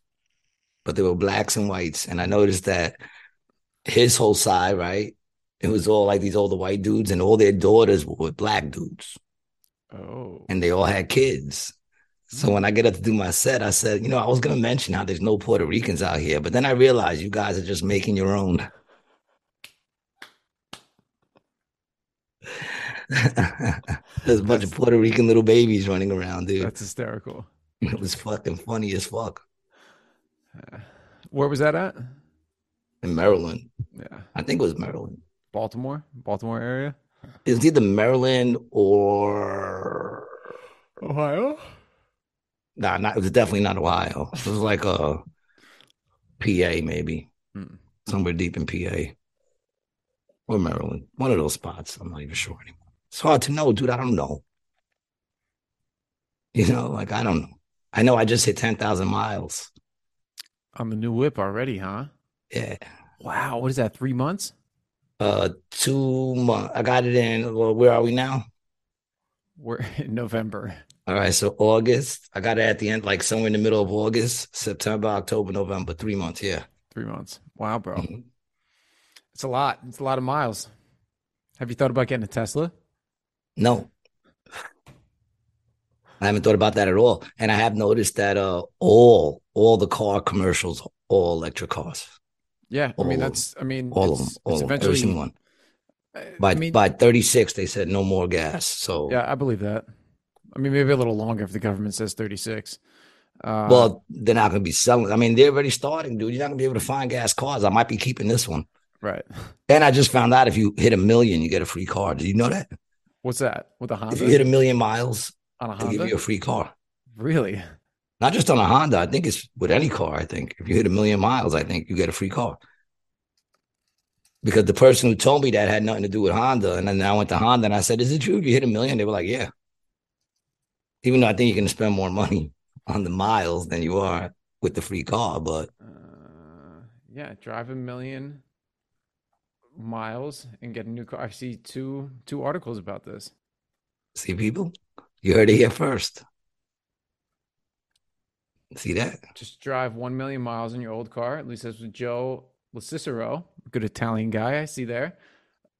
but there were blacks and whites. And I noticed that his whole side, right? It was all like these older white dudes, and all their daughters were black dudes. Oh. And they all had kids. So when I get up to do my set, I said, you know, I was going to mention how there's no Puerto Ricans out here, but then I realized you guys are just making your own. there's a bunch of Puerto Rican little babies running around, dude. That's hysterical. It was fucking funny as fuck. Where was that at? In Maryland. Yeah. I think it was Maryland. Baltimore? Baltimore area? It was either Maryland or Ohio? Nah, not it was definitely not Ohio. It was like a PA, maybe. Hmm. Somewhere deep in PA. Or Maryland. One of those spots. I'm not even sure anymore. It's hard to know, dude. I don't know. You know, like I don't know. I know I just hit 10,000 miles. On the new whip already, huh? Yeah. Wow. What is that? Three months? Uh, two months. I got it in. Well, where are we now? We're in November. All right. So August. I got it at the end, like somewhere in the middle of August, September, October, November. Three months. Yeah. Three months. Wow, bro. Mhm. It's a lot. It's a lot of miles. Have you thought about getting a Tesla? No. I haven't thought about that at all. And I have noticed that uh all all the car commercials, all electric cars. Yeah. I mean, that's, I mean, All of them. All it's of them. Every eventually, single one. I By mean, by 36, they said no more gas. So yeah, I believe that. I mean, maybe a little longer if the government says 36. Uh, well, they're not gonna be selling. I mean, they're already starting, dude. You're not gonna be able to find gas cars. I might be keeping this one. right. And I just found out if you hit a million, you get a free car. Did you know that? What's that? With a Honda? If you hit a million miles, on a Honda, they give you a free car. Really? Not just on a Honda. I think it's with any car. I think if you hit a million miles, I think you get a free car. Because the person who told me that had nothing to do with Honda, and then I went to Honda and I said, "Is it true you hit a million? They were like, "Yeah." Even though I think you're going to spend more money on the miles than you are with the free car, but Uh, yeah, drive a million miles and get a new car. I see two two articles about this. see, people, you heard it here first. See that? Just drive one million miles in your old car. At least that's what Joe Cicero, good Italian guy I see there,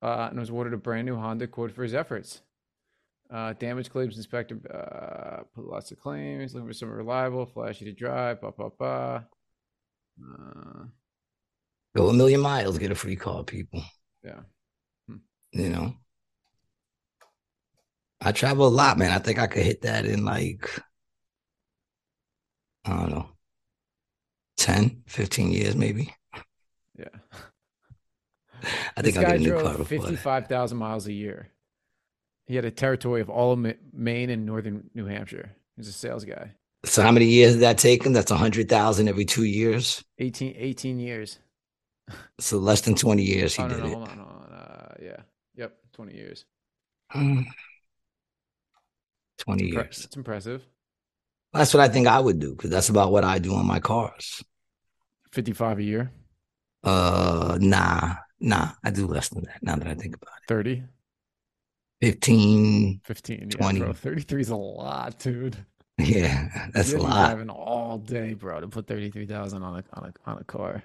uh, and was awarded a brand new Honda Accord for his efforts. Uh, damage claims inspector uh, put lots of claims, looking for someone reliable, flashy to drive, blah blah blah. Go a million miles, get a free car, people. yeah, hmm. You know, I travel a lot, man. I think I could hit that in like, I don't know, 10, 15 years, maybe. yeah. I This think I'll get a new car drove fifty-five thousand miles a year. He had a territory of all of Maine and northern New Hampshire. He's a sales guy. So how many years did that take him? That's a hundred thousand every two years. 18, 18 years. So less than twenty years he oh, no, did no, it. hold on, hold on. Uh, yeah. Yep, 20 years. Mm. Twenty Impre- years. It's impressive. That's what I think I would do because that's about what I do on my cars. 55 a year, Uh, nah, nah. I do less than that. Now that I think about 30, it, fifteen. 15. 20. Yeah, bro. 33 is a lot, dude. Yeah, that's You'd a lot driving all day, bro, to put 33,000 on a, on a, on a car.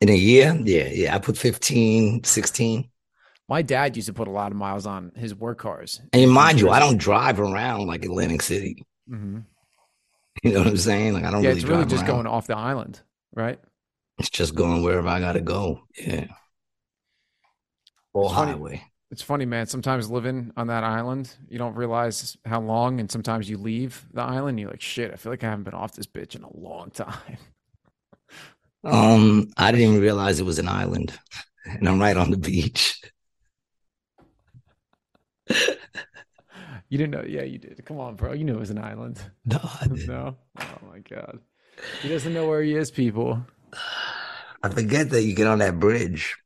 In a year. Yeah, yeah. I put 15, 16. My dad used to put a lot of miles on his work cars. And mind you, I don't drive around like Atlantic City. hmm You know what I'm saying? Like I don't Yeah, really it's really just around. going off the island, right? It's just going wherever I gotta go. Yeah. Or It's funny. highway. It's funny, man. Sometimes living on that island, you don't realize how long, and sometimes you leave the island, and you're like, shit, I feel like I haven't been off this bitch in a long time. Um, I didn't even realize it was an island, and I'm right on the beach. You didn't know? Yeah, you did. Come on, bro. You knew it was an island. No, I didn't. no? Oh my god. He doesn't know where he is, people. I forget that you get on that bridge.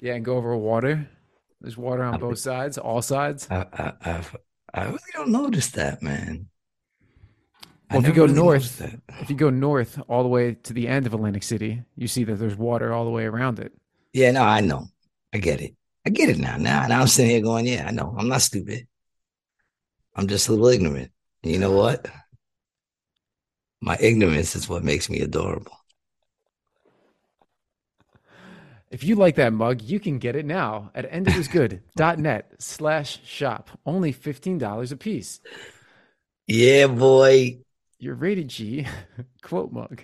Yeah, and go over water. There's water on both sides, all sides. I I I, I really don't notice that, man. Well, if you go really north- If you go north all the way to the end of Atlantic City, you see that there's water all the way around it. Yeah, no, I know. I get it. I get it now. Now, now I'm sitting here going, yeah, I know. I'm not stupid. I'm just a little ignorant. And you know what? My ignorance is what makes me adorable. If you like that mug, you can get it now at endofisgood.net slash shop. Only $15 a piece. Yeah, boy. Your rated G quote mug.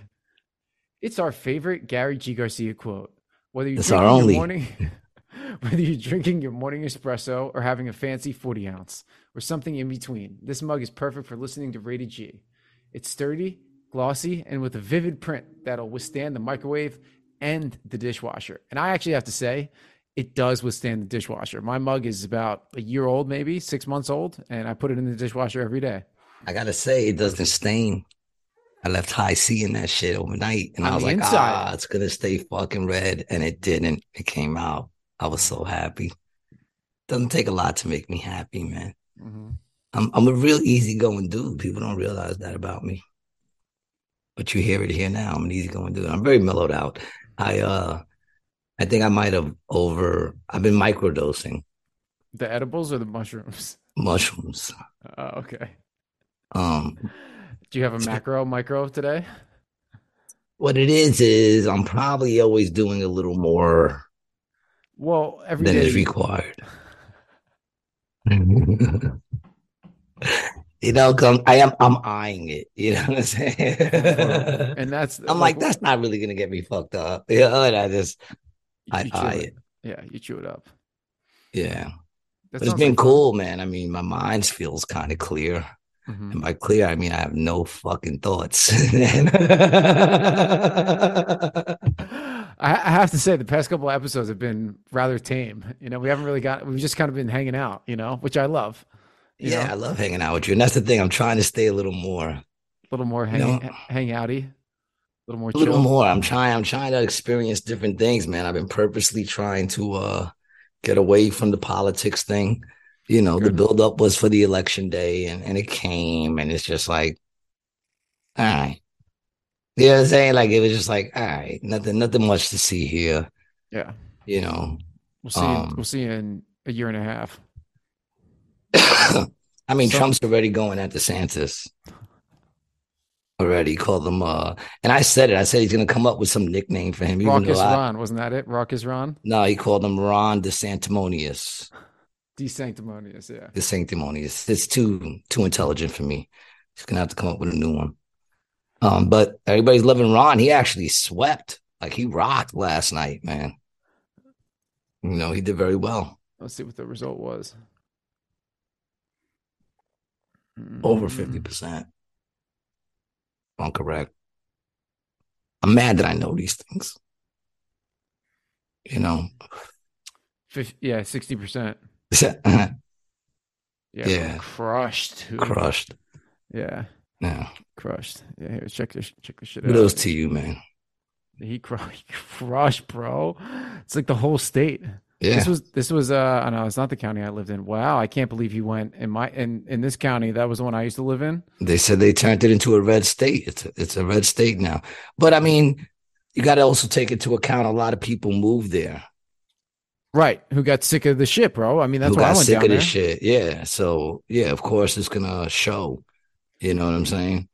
It's our favorite Gary G. Garcia quote. Whether you It's drink our in only. your morning, Whether you're drinking your morning espresso or having a fancy 40 ounce or something in between, this mug is perfect for listening to Rated G. It's sturdy, glossy, and with a vivid print that'll withstand the microwave and the dishwasher. And I actually have to say, it does withstand the dishwasher. My mug is about a year old, maybe six months old, and I put it in the dishwasher every day. I gotta say, it doesn't stain. I left Hi-C in that shit overnight, and On I was like, inside. ah, it's gonna stay fucking red, and it didn't. It came out. I was so happy. Doesn't take a lot to make me happy, man. Mm-hmm. I'm I'm a real easygoing dude. People don't realize that about me, but you hear it here now. I'm an easygoing dude. I'm very mellowed out. I uh I think I might have over. I've been microdosing. The edibles or the mushrooms? Mushrooms. Oh, okay. Um, do you have a macro micro today? What it is is I'm probably always doing a little more. Well, every than day is required. you know, come I am I'm eyeing it. You know what I'm saying? and that's I'm like, like that's not really gonna get me fucked up. You know, and I just I eye it. it. Yeah, you chew it up. Yeah. It's been like cool, fun. man. I mean, my mind feels kind of clear. Mm-hmm. And by clear, I mean I have no fucking thoughts. I have to say, the past couple episodes have been rather tame. You know, we haven't really got, we've just kind of been hanging out, you know, which I love. Yeah, know? I love hanging out with you. And that's the thing. I'm trying to stay a little more, a little more hang, you know, hang outy a little more a little more i'm trying i'm trying to experience different things man i've been purposely trying to uh get away from the politics thing you know Good. the buildup was for the election day and, and it came and it's just like all right you know what i'm saying like it was just like all right nothing nothing much to see here yeah you know we'll see um, we'll see in a year and a half i mean so, trump's already going at desantis already. Called him, uh, and I said it. I said he's going to come up with some nickname for him. Raucous Ron, wasn't that it? Raucous Ron? No, he called him Ron DeSanctimonious. DeSanctimonious, yeah. DeSanctimonious. It's too too intelligent for me. Going to have to come up with a new one. Um, but everybody's loving Ron. He actually swept. Like he rocked last night, man. You know, he did very well. Let's see what the result was. Over 50% correct. I'm mad that I know these things. You know. Yeah, sixty percent. Yeah, yeah. crushed. Crushed. Yeah. Yeah. Crushed. Yeah, here, check this check this shit out. Kudos to you, man. He, cr- he crushed, bro. It's like the whole state. Yeah. This was this was uh I know it's not the county I lived in. Wow, I can't believe he went in my in in this county. That was the one I used to live in. They said they turned it into a red state. It's a, it's a red state now. But I mean, you got to also take into account a lot of people moved there. Right, who got sick of the shit, bro? I mean, that's who got sick of the shit. Yeah, so yeah, of course it's gonna show. You know what I'm saying?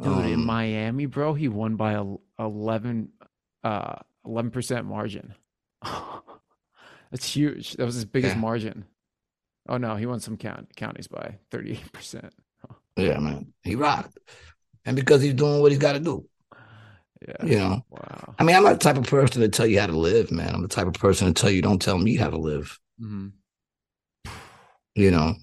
Dude, um, in Miami, bro, he won by a 11 uh 11% margin. That's huge. That was his biggest yeah. margin. Oh no, he won some count- counties by thirty eight percent. Yeah, man, he rocked, and because he's doing what he's got to do. Yeah, you know. Wow. I mean, I'm not the type of person to tell you how to live, man. I'm the type of person to tell you don't tell me how to live. Mm-hmm. You know,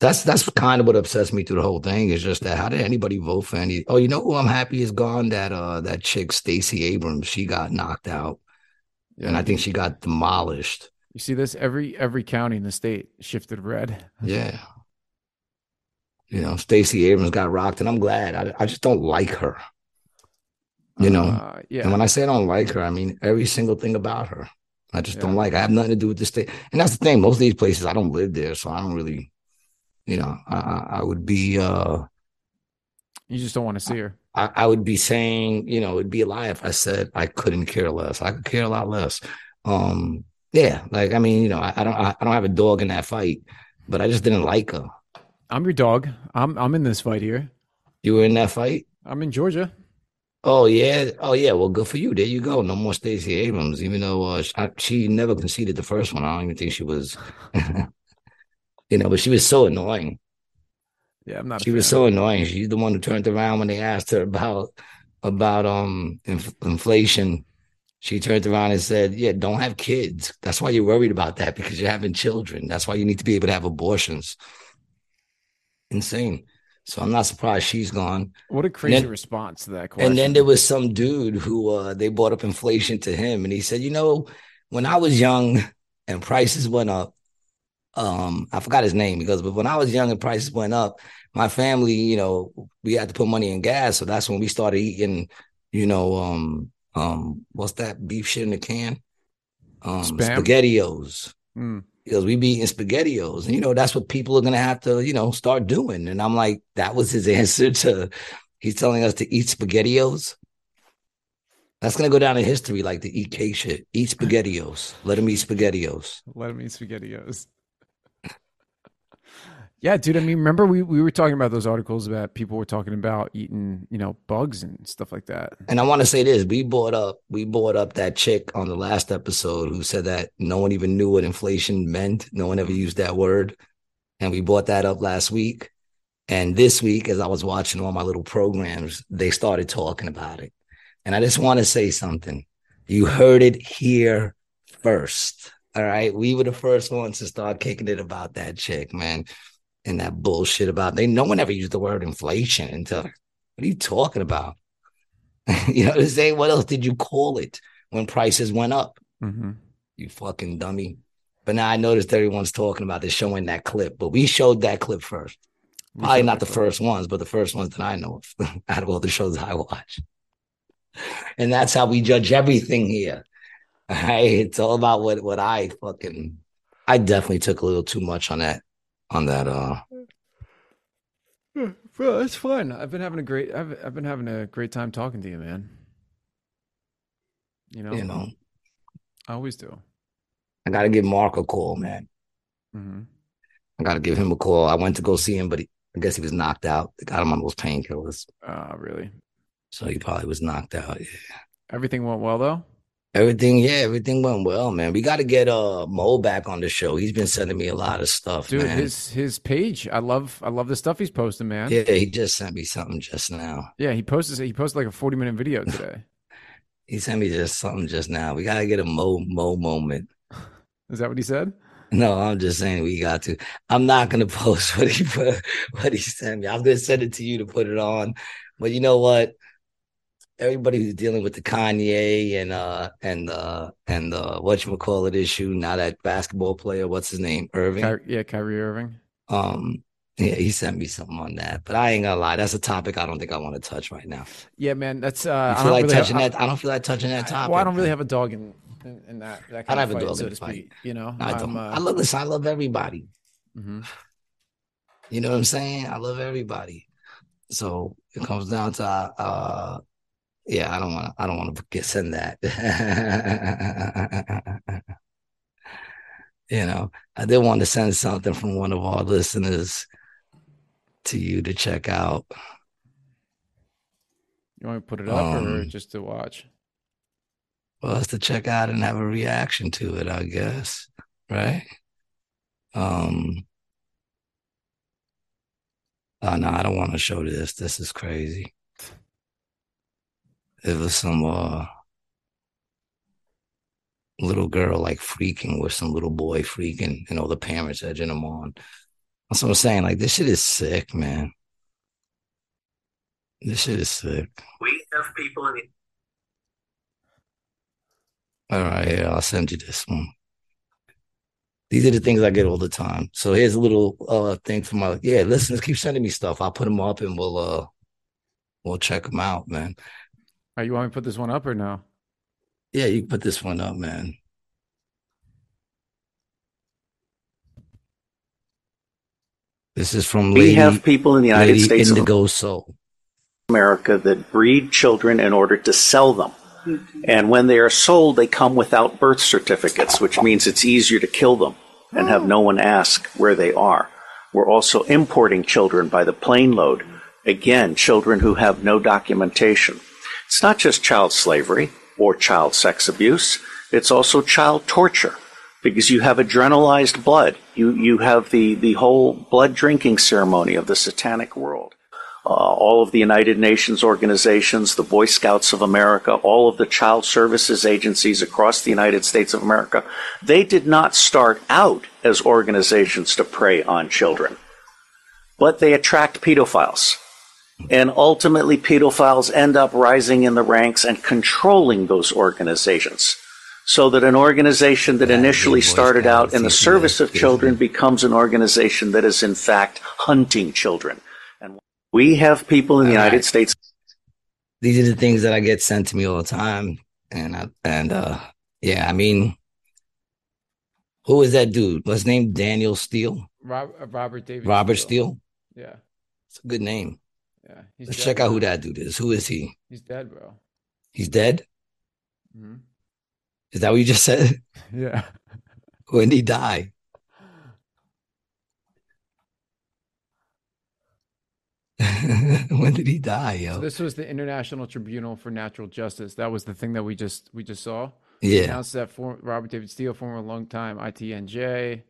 that's that's kind of what upsets me through the whole thing is just that how did anybody vote for any? Oh, you know who I'm happy is gone? That uh that chick Stacey Abrams, she got knocked out. Yeah. And I think she got demolished. You see this every every county in the state shifted red. Yeah. You know, Stacey Abrams got rocked, and I'm glad. I, I just don't like her. You know, uh, yeah. And when I say I don't like her, I mean every single thing about her. I just yeah. don't like. I have nothing to do with the state, and that's the thing. Most of these places, I don't live there, so I don't really, you know, I, I would be. uh You just don't want to see her. I, I, would be saying, you know, it'd be a lie if I said I couldn't care less. I could care a lot less. Um, yeah, like I mean, you know, I, I don't, I, I don't have a dog in that fight, but I just didn't like her. I'm your dog. I'm, I'm in this fight here. You were in that fight. I'm in Georgia. Oh yeah, oh yeah. Well, good for you. There you go. No more Stacey Abrams. Even though uh, she, she never conceded the first one, I don't even think she was. you know, but she was so annoying. Yeah, I'm not. She was so annoying. She's the one who turned around when they asked her about about um inf- inflation. She turned around and said, Yeah, don't have kids. That's why you're worried about that because you're having children. That's why you need to be able to have abortions. Insane. So I'm not surprised she's gone. What a crazy then, response to that question. And then there was some dude who uh, they brought up inflation to him, and he said, "You know, when I was young and prices went up, um, I forgot his name because, but when I was young and prices went up, my family, you know, we had to put money in gas, so that's when we started eating, you know, um, um, what's that beef shit in the can? Um, Spam? spaghettios. Mm because we be eating spaghettios and you know that's what people are gonna have to you know start doing. And i'm like that was his answer to he's telling us to eat spaghettios? That's gonna go down in history like the ek shit. Eat spaghettios. Let him eat spaghettios. Let him eat spaghettios yeah, dude. I mean, remember we, we were talking about those articles about people were talking about eating, you know, bugs and stuff like that. And I want to say this: we brought up we brought up that chick on the last episode who said that no one even knew what inflation meant. No one ever used that word, and we brought that up last week. And this week, as I was watching all my little programs, they started talking about it. And I just want to say something. You heard it here first. All right. We were the first ones to start kicking it about that chick, man and that bullshit about they no one ever used the word inflation until what are you talking about? you know what I'm saying? What else did you call it when prices went up? Mm-hmm. You fucking dummy. But now I noticed everyone's talking about this, showing that clip. But we showed that clip first. Probably not the first ones, but the first ones that I know of out of all the shows I watch. And that's how we judge everything here. All right. It's all about what what I fucking I definitely took a little too much on that on that uh well, it's fun. I've been having a great I've I've been having a great time talking to you, man. You know, you know, I always do. I gotta give Mark a call, man. Mm-hmm. I gotta give him a call. I went to go see him, but he, I guess he was knocked out. They got him on those painkillers. Ah, uh, really? So he probably was knocked out. Yeah. Everything went well though. Everything, yeah, everything went well, man. We got to get uh Mo back on the show. He's been sending me a lot of stuff, dude. Man. His his page, I love, I love the stuff he's posting, man. Yeah, he just sent me something just now. Yeah, he posted he posted like a forty minute video today. he sent me just something just now. We got to get a Mo Mo moment. Is that what he said? No, I'm just saying we got to. I'm not gonna post what he put, what he sent me. I'm gonna send it to you to put it on. But you know what? Everybody who's dealing with the Kanye and uh and uh and uh what you call it issue now that basketball player what's his name Irving? Ky- yeah Kyrie Irving. Um yeah he sent me something on that but I ain't gonna lie that's a topic I don't think I want to touch right now. Yeah man that's uh I feel like really touching have, that I, don't feel like touching that topic well I don't really have a dog in in, in that that kind I don't of have fight, a dog so in to fight. speak you know? I don't. uh, I love this I love everybody. Mm-hmm. you know what I'm saying? I love everybody. So it comes down to uh yeah, I don't want to. I don't want to get send that. you know, I did want to send something from one of our listeners to you to check out. You want to put it up um, or just to watch? Well, it's to check out and have a reaction to it, I guess. Right? Um. Oh no, I don't want to show this. This is crazy it was some uh little girl like freaking with some little boy freaking, you know, the parents edging them on. That's what I'm saying. Like this shit is sick, man. This shit is sick. We have people in All right, yeah, I'll send you this one. These are the things I get all the time. So here's a little uh thing for my yeah, listeners keep sending me stuff. I'll put them up and we'll uh we'll check them out, man. Are you want me to put this one up or no? Yeah, you put this one up, man. This is from Lady, we have people in the United Lady States Indigo Soul. America that breed children in order to sell them. And when they are sold, they come without birth certificates, which means it's easier to kill them and have no one ask where they are. We're also importing children by the plane load. Again, children who have no documentation. It's not just child slavery or child sex abuse, it's also child torture because you have adrenalized blood. You, you have the, the whole blood drinking ceremony of the satanic world. uh, all of the United Nations organizations, the Boy Scouts of America, all of the child services agencies across the United States of America, they did not start out as organizations to prey on children, but they attract pedophiles. And ultimately, pedophiles end up rising in the ranks and controlling those organizations. So that an organization that Yeah, initially started out in the service of yeah. children becomes an organization that is in fact hunting children. And we have people in the All United right. States These are the things that I get sent to me all the time, and I, and uh, yeah, I mean, who is that dude? What's his name? Daniel Steele, Rob, uh, Robert David. Robert Steele. Steele. Yeah, It's a good name. Yeah. Let's dead check out who that dude is. Who is he? He's dead, bro. He's dead. hmm Is that what you just said? Yeah. when did he die? when did he die, So this was the International Tribunal for Natural Justice. That was the thing that we just we just saw. Yeah, Announced that for Robert David Steele, former longtime ITNJ,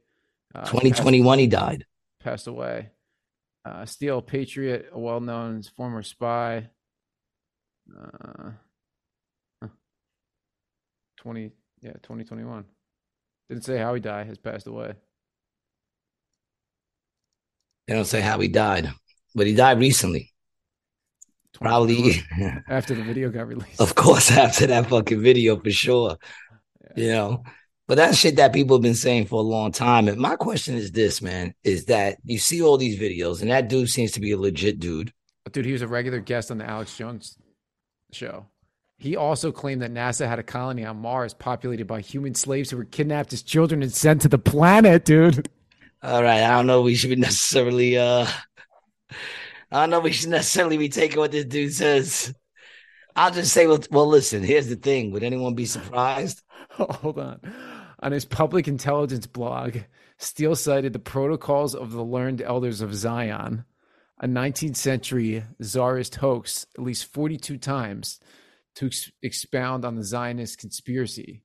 uh, passed- 2021 he died. passed away. Uh, Steele, patriot, a well-known former spy. Uh, twenty, yeah, twenty twenty-one. Didn't say how he died. Has passed away. They don't say how he died, but he died recently. Probably, after the video got released. of course, after that fucking video for sure. You know, but that's shit that people have been saying for a long time. And my question is this, man: is that you see all these videos, and that dude seems to be a legit dude. Dude, he was a regular guest on the Alex Jones show. He also claimed that NASA had a colony on Mars populated by human slaves who were kidnapped as children and sent to the planet, dude. All right, I don't know. We should be necessarily. uh I don't know. We should necessarily be taking what this dude says. I'll just say, well, well, listen. Here's the thing. Would anyone be surprised? Hold on. On his public intelligence blog, Steele cited the protocols of the learned elders of Zion, a 19th century czarist hoax, at least 42 times to ex- expound on the Zionist conspiracy.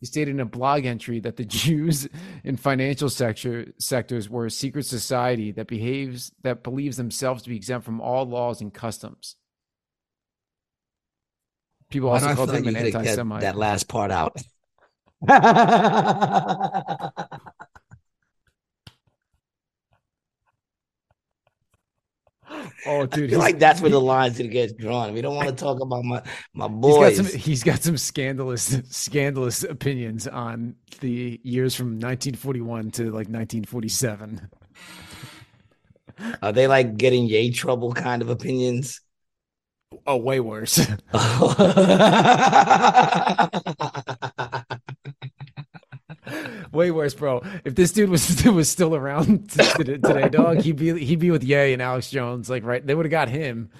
He stated in a blog entry that the Jews in financial sector sectors were a secret society that behaves that believes themselves to be exempt from all laws and customs. People also called him an anti-Semite. that last part out? oh, dude, like that's where the lines gonna get drawn. We don't want to talk about my my He's boys. got some. He's got some scandalous, scandalous opinions on the years from 1941 to like 1947. Are they like getting yay trouble kind of opinions? Oh, way worse. way worse, bro. If this dude was was still around today, dog, he'd be he'd be with Yay and Alex Jones. Like, right? They would have got him.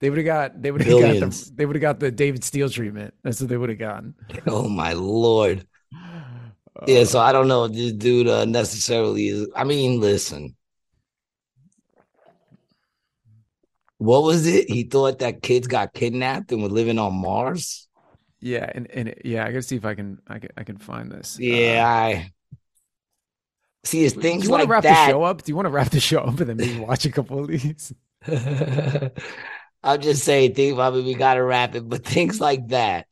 They would have got. They would have got the. They would have got the David Steele treatment. That's what they would have gotten. oh my lord. Yeah, so I don't know if this dude uh, necessarily is. I mean, listen. What was it? He thought that kids got kidnapped and were living on Mars. Yeah, and and yeah, I gotta see if I can I can I can find this. Yeah, Uh, I see. It's Do things you want like to wrap that. the show up? Do you want to wrap the show up and then maybe watch a couple of these? I'm just saying, think I mean, we gotta wrap it, but things like that,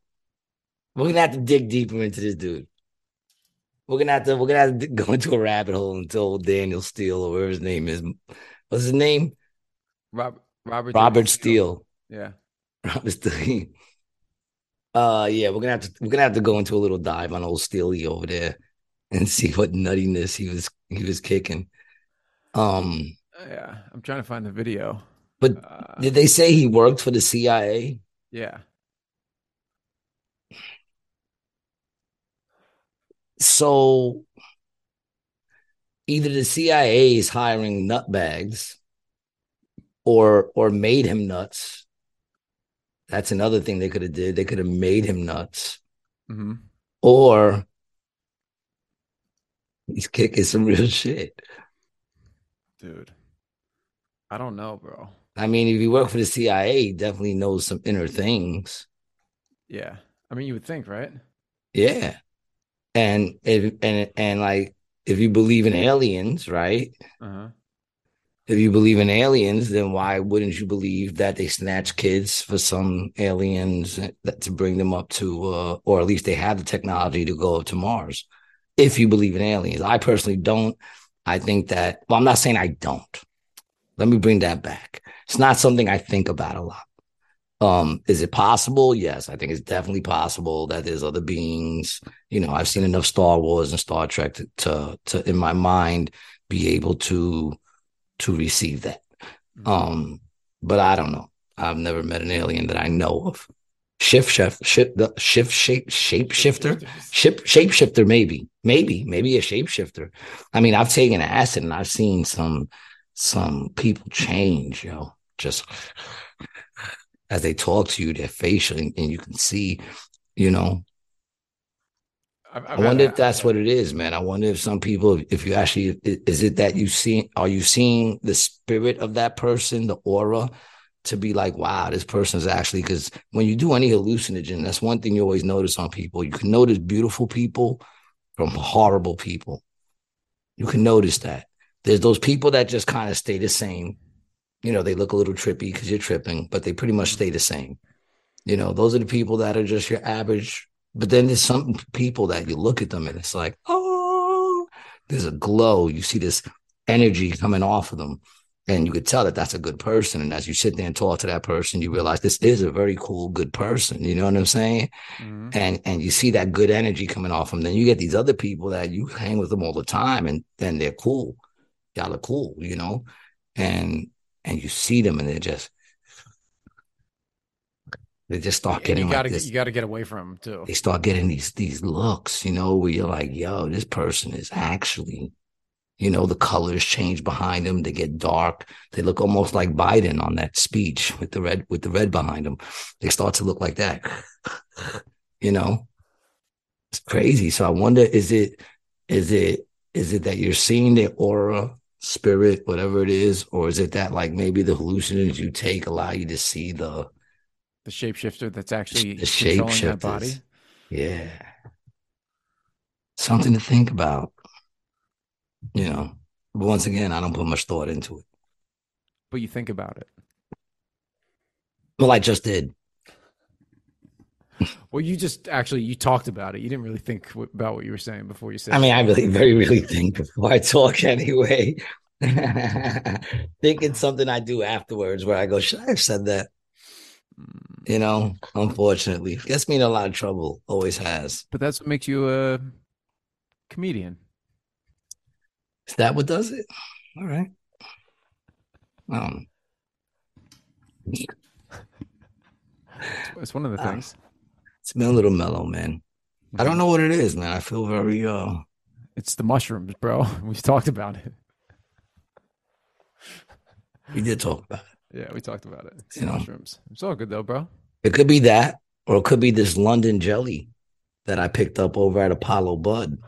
we're gonna have to dig deeper into this dude. We're gonna have to we're gonna have to go into a rabbit hole until Daniel Steele or whatever his name is. What's his name? Robert Robert Robert David Steele. Yeah. Robert Steele. Uh yeah, we're gonna have to we're gonna have to go into a little dive on old Steely over there and see what nuttiness he was he was kicking. Um, Yeah. I'm trying to find the video. but Uh, did they say he worked for the CIA? yeah. So either the CIA is hiring nutbags or or made him nuts. That's another thing they could have did. They could have made him nuts. hmm Or he's kicking some real shit. Dude. I don't know, bro. I mean, if he worked for the CIA, he definitely knows some inner things. Yeah. I mean, you would think, right? Yeah. And if and and like if you believe in aliens, right? Uh huh. If you believe in aliens, then why wouldn't you believe that they snatch kids for some aliens that, to bring them up to, uh, or at least they have the technology to go to Mars? If you believe in aliens, I personally don't. I think that, well, I'm not saying I don't. Let me bring that back. It's not something I think about a lot. Um, is it possible? Yes, I think it's definitely possible that there's other beings. You know, I've seen enough Star Wars and Star Trek to, to, to in my mind, be able to to receive that. Mm-hmm. Um, but I don't know. I've never met an alien that I know of. Shift chef, shift the shift shape shape shifter, ship shapeshifter, maybe, maybe, maybe a shapeshifter. I mean, I've taken acid and I've seen some some people change, you know, just as they talk to you, their facial, and, and you can see, you know, I've, I've i wonder if that's what it is, man. I wonder if some people, if you actually, is it that you see, are you seeing the spirit of that person, the aura, to be like, wow, this person is actually, because when you do any hallucinogen, that's one thing you always notice on people. You can notice beautiful people from horrible people. You can notice that. There's those people that just kind of stay the same. You know, they look a little trippy because you're tripping, but they pretty much mm-hmm. stay the same. You know, those are the people that are just your average but then there's some people that you look at them and it's like, oh, there's a glow. You see this energy coming off of them. And you could tell that that's a good person. And as you sit there and talk to that person, you realize this is a very cool, good person. You know what I'm saying? Mm-hmm. And and you see that good energy coming off of them. Then you get these other people that you hang with them all the time, and then they're cool. Y'all are cool, you know? And and you see them and they're just they just start and getting you gotta like this. you gotta get away from them too. They start getting these these looks, you know, where you're like, yo, this person is actually, you know, the colors change behind them. They get dark. They look almost like Biden on that speech with the red with the red behind them. They start to look like that. you know, it's crazy. So I wonder, is it is it is it that you're seeing the aura spirit, whatever it is, or is it that like maybe the hallucinogens you take allow you to see the the shapeshifter that's actually the controlling that body. Yeah. Something to think about. You know, but once again, I don't put much thought into it. But you think about it. Well, I just did. well, you just actually you talked about it. You didn't really think w- about what you were saying before you said. I mean, I really, very, really think before I talk anyway. Thinking something I do afterwards, where I go, should I have said that? You know, unfortunately, gets me in a lot of trouble. Always has. But that's what makes you a comedian. Is that what does it? All right. Um, it's one of the uh, things. Uh, it's been a little mellow, man. I don't know what it is, man. I feel very uh it's the mushrooms, bro. We've talked about it. We did talk about it. Yeah, we talked about it. It's you mushrooms. Know. It's all good though, bro. It could be that, or it could be this London jelly that I picked up over at Apollo Bud.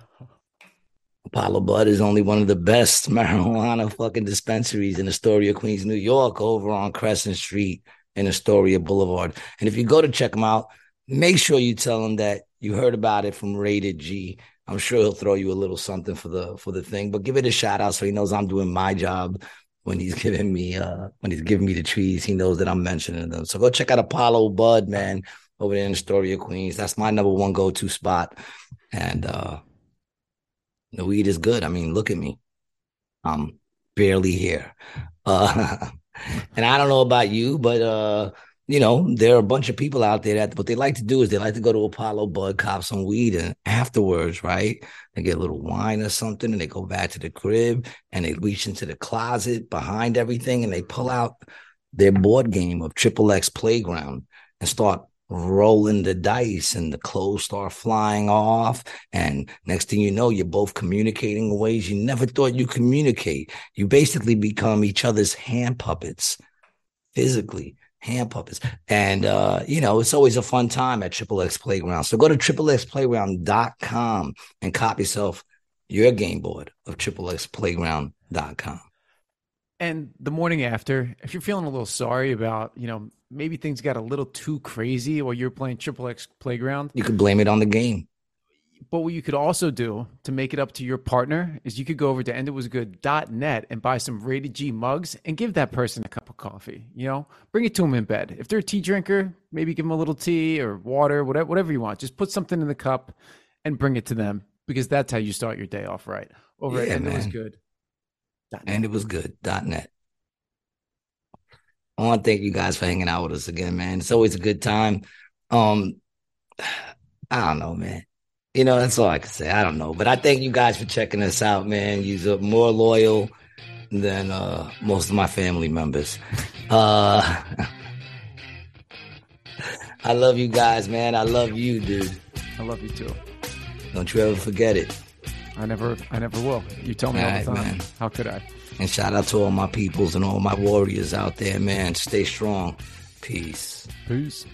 Apollo Bud is only one of the best marijuana fucking dispensaries in Astoria, Queens, New York, over on Crescent Street in Astoria Boulevard. And if you go to check them out, make sure you tell them that you heard about it from Rated G. I'm sure he'll throw you a little something for the for the thing, but give it a shout out so he knows I'm doing my job when he's giving me uh when he's giving me the trees, he knows that I'm mentioning them. So go check out Apollo Bud, man, over there in Astoria, Queens. That's my number one go-to spot. And uh the weed is good. I mean, look at me. I'm barely here. Uh and I don't know about you, but uh you know, there are a bunch of people out there that what they like to do is they like to go to Apollo Bud, cop some weed, and afterwards, right, they get a little wine or something, and they go back to the crib and they reach into the closet behind everything and they pull out their board game of Triple X Playground and start rolling the dice, and the clothes start flying off. And next thing you know, you're both communicating in ways you never thought you communicate. You basically become each other's hand puppets physically hand puppets. And, uh, you know, it's always a fun time at Triple X Playground. So go to triplexplayground.com and cop yourself your game board of triplexplayground.com. And the morning after, if you're feeling a little sorry about, you know, maybe things got a little too crazy while you're playing Triple X Playground, you could blame it on the game. but what you could also do to make it up to your partner is you could go over to anditwasgood.net and buy some rated G mugs and give that person a cup of coffee. You know, bring it to them in bed. If they're a tea drinker, maybe give them a little tea or water, whatever, whatever you want. Just put something in the cup and bring it to them because that's how you start your day off right. Over yeah, at And It Was Good. And It Was Good. Dot net. I want to thank you guys for hanging out with us again, man. It's always a good time. Um, I don't know, man. You know, that's all I can say. I don't know, but I thank you guys for checking us out, man. You're more loyal than uh, most of my family members. Uh, I love you guys, man. I love you, dude. I love you too. Don't you ever forget it. I never, I never will. You tell me all, all right, the time. Man. How could I? And shout out to all my peoples and all my warriors out there, man. Stay strong. Peace. Peace.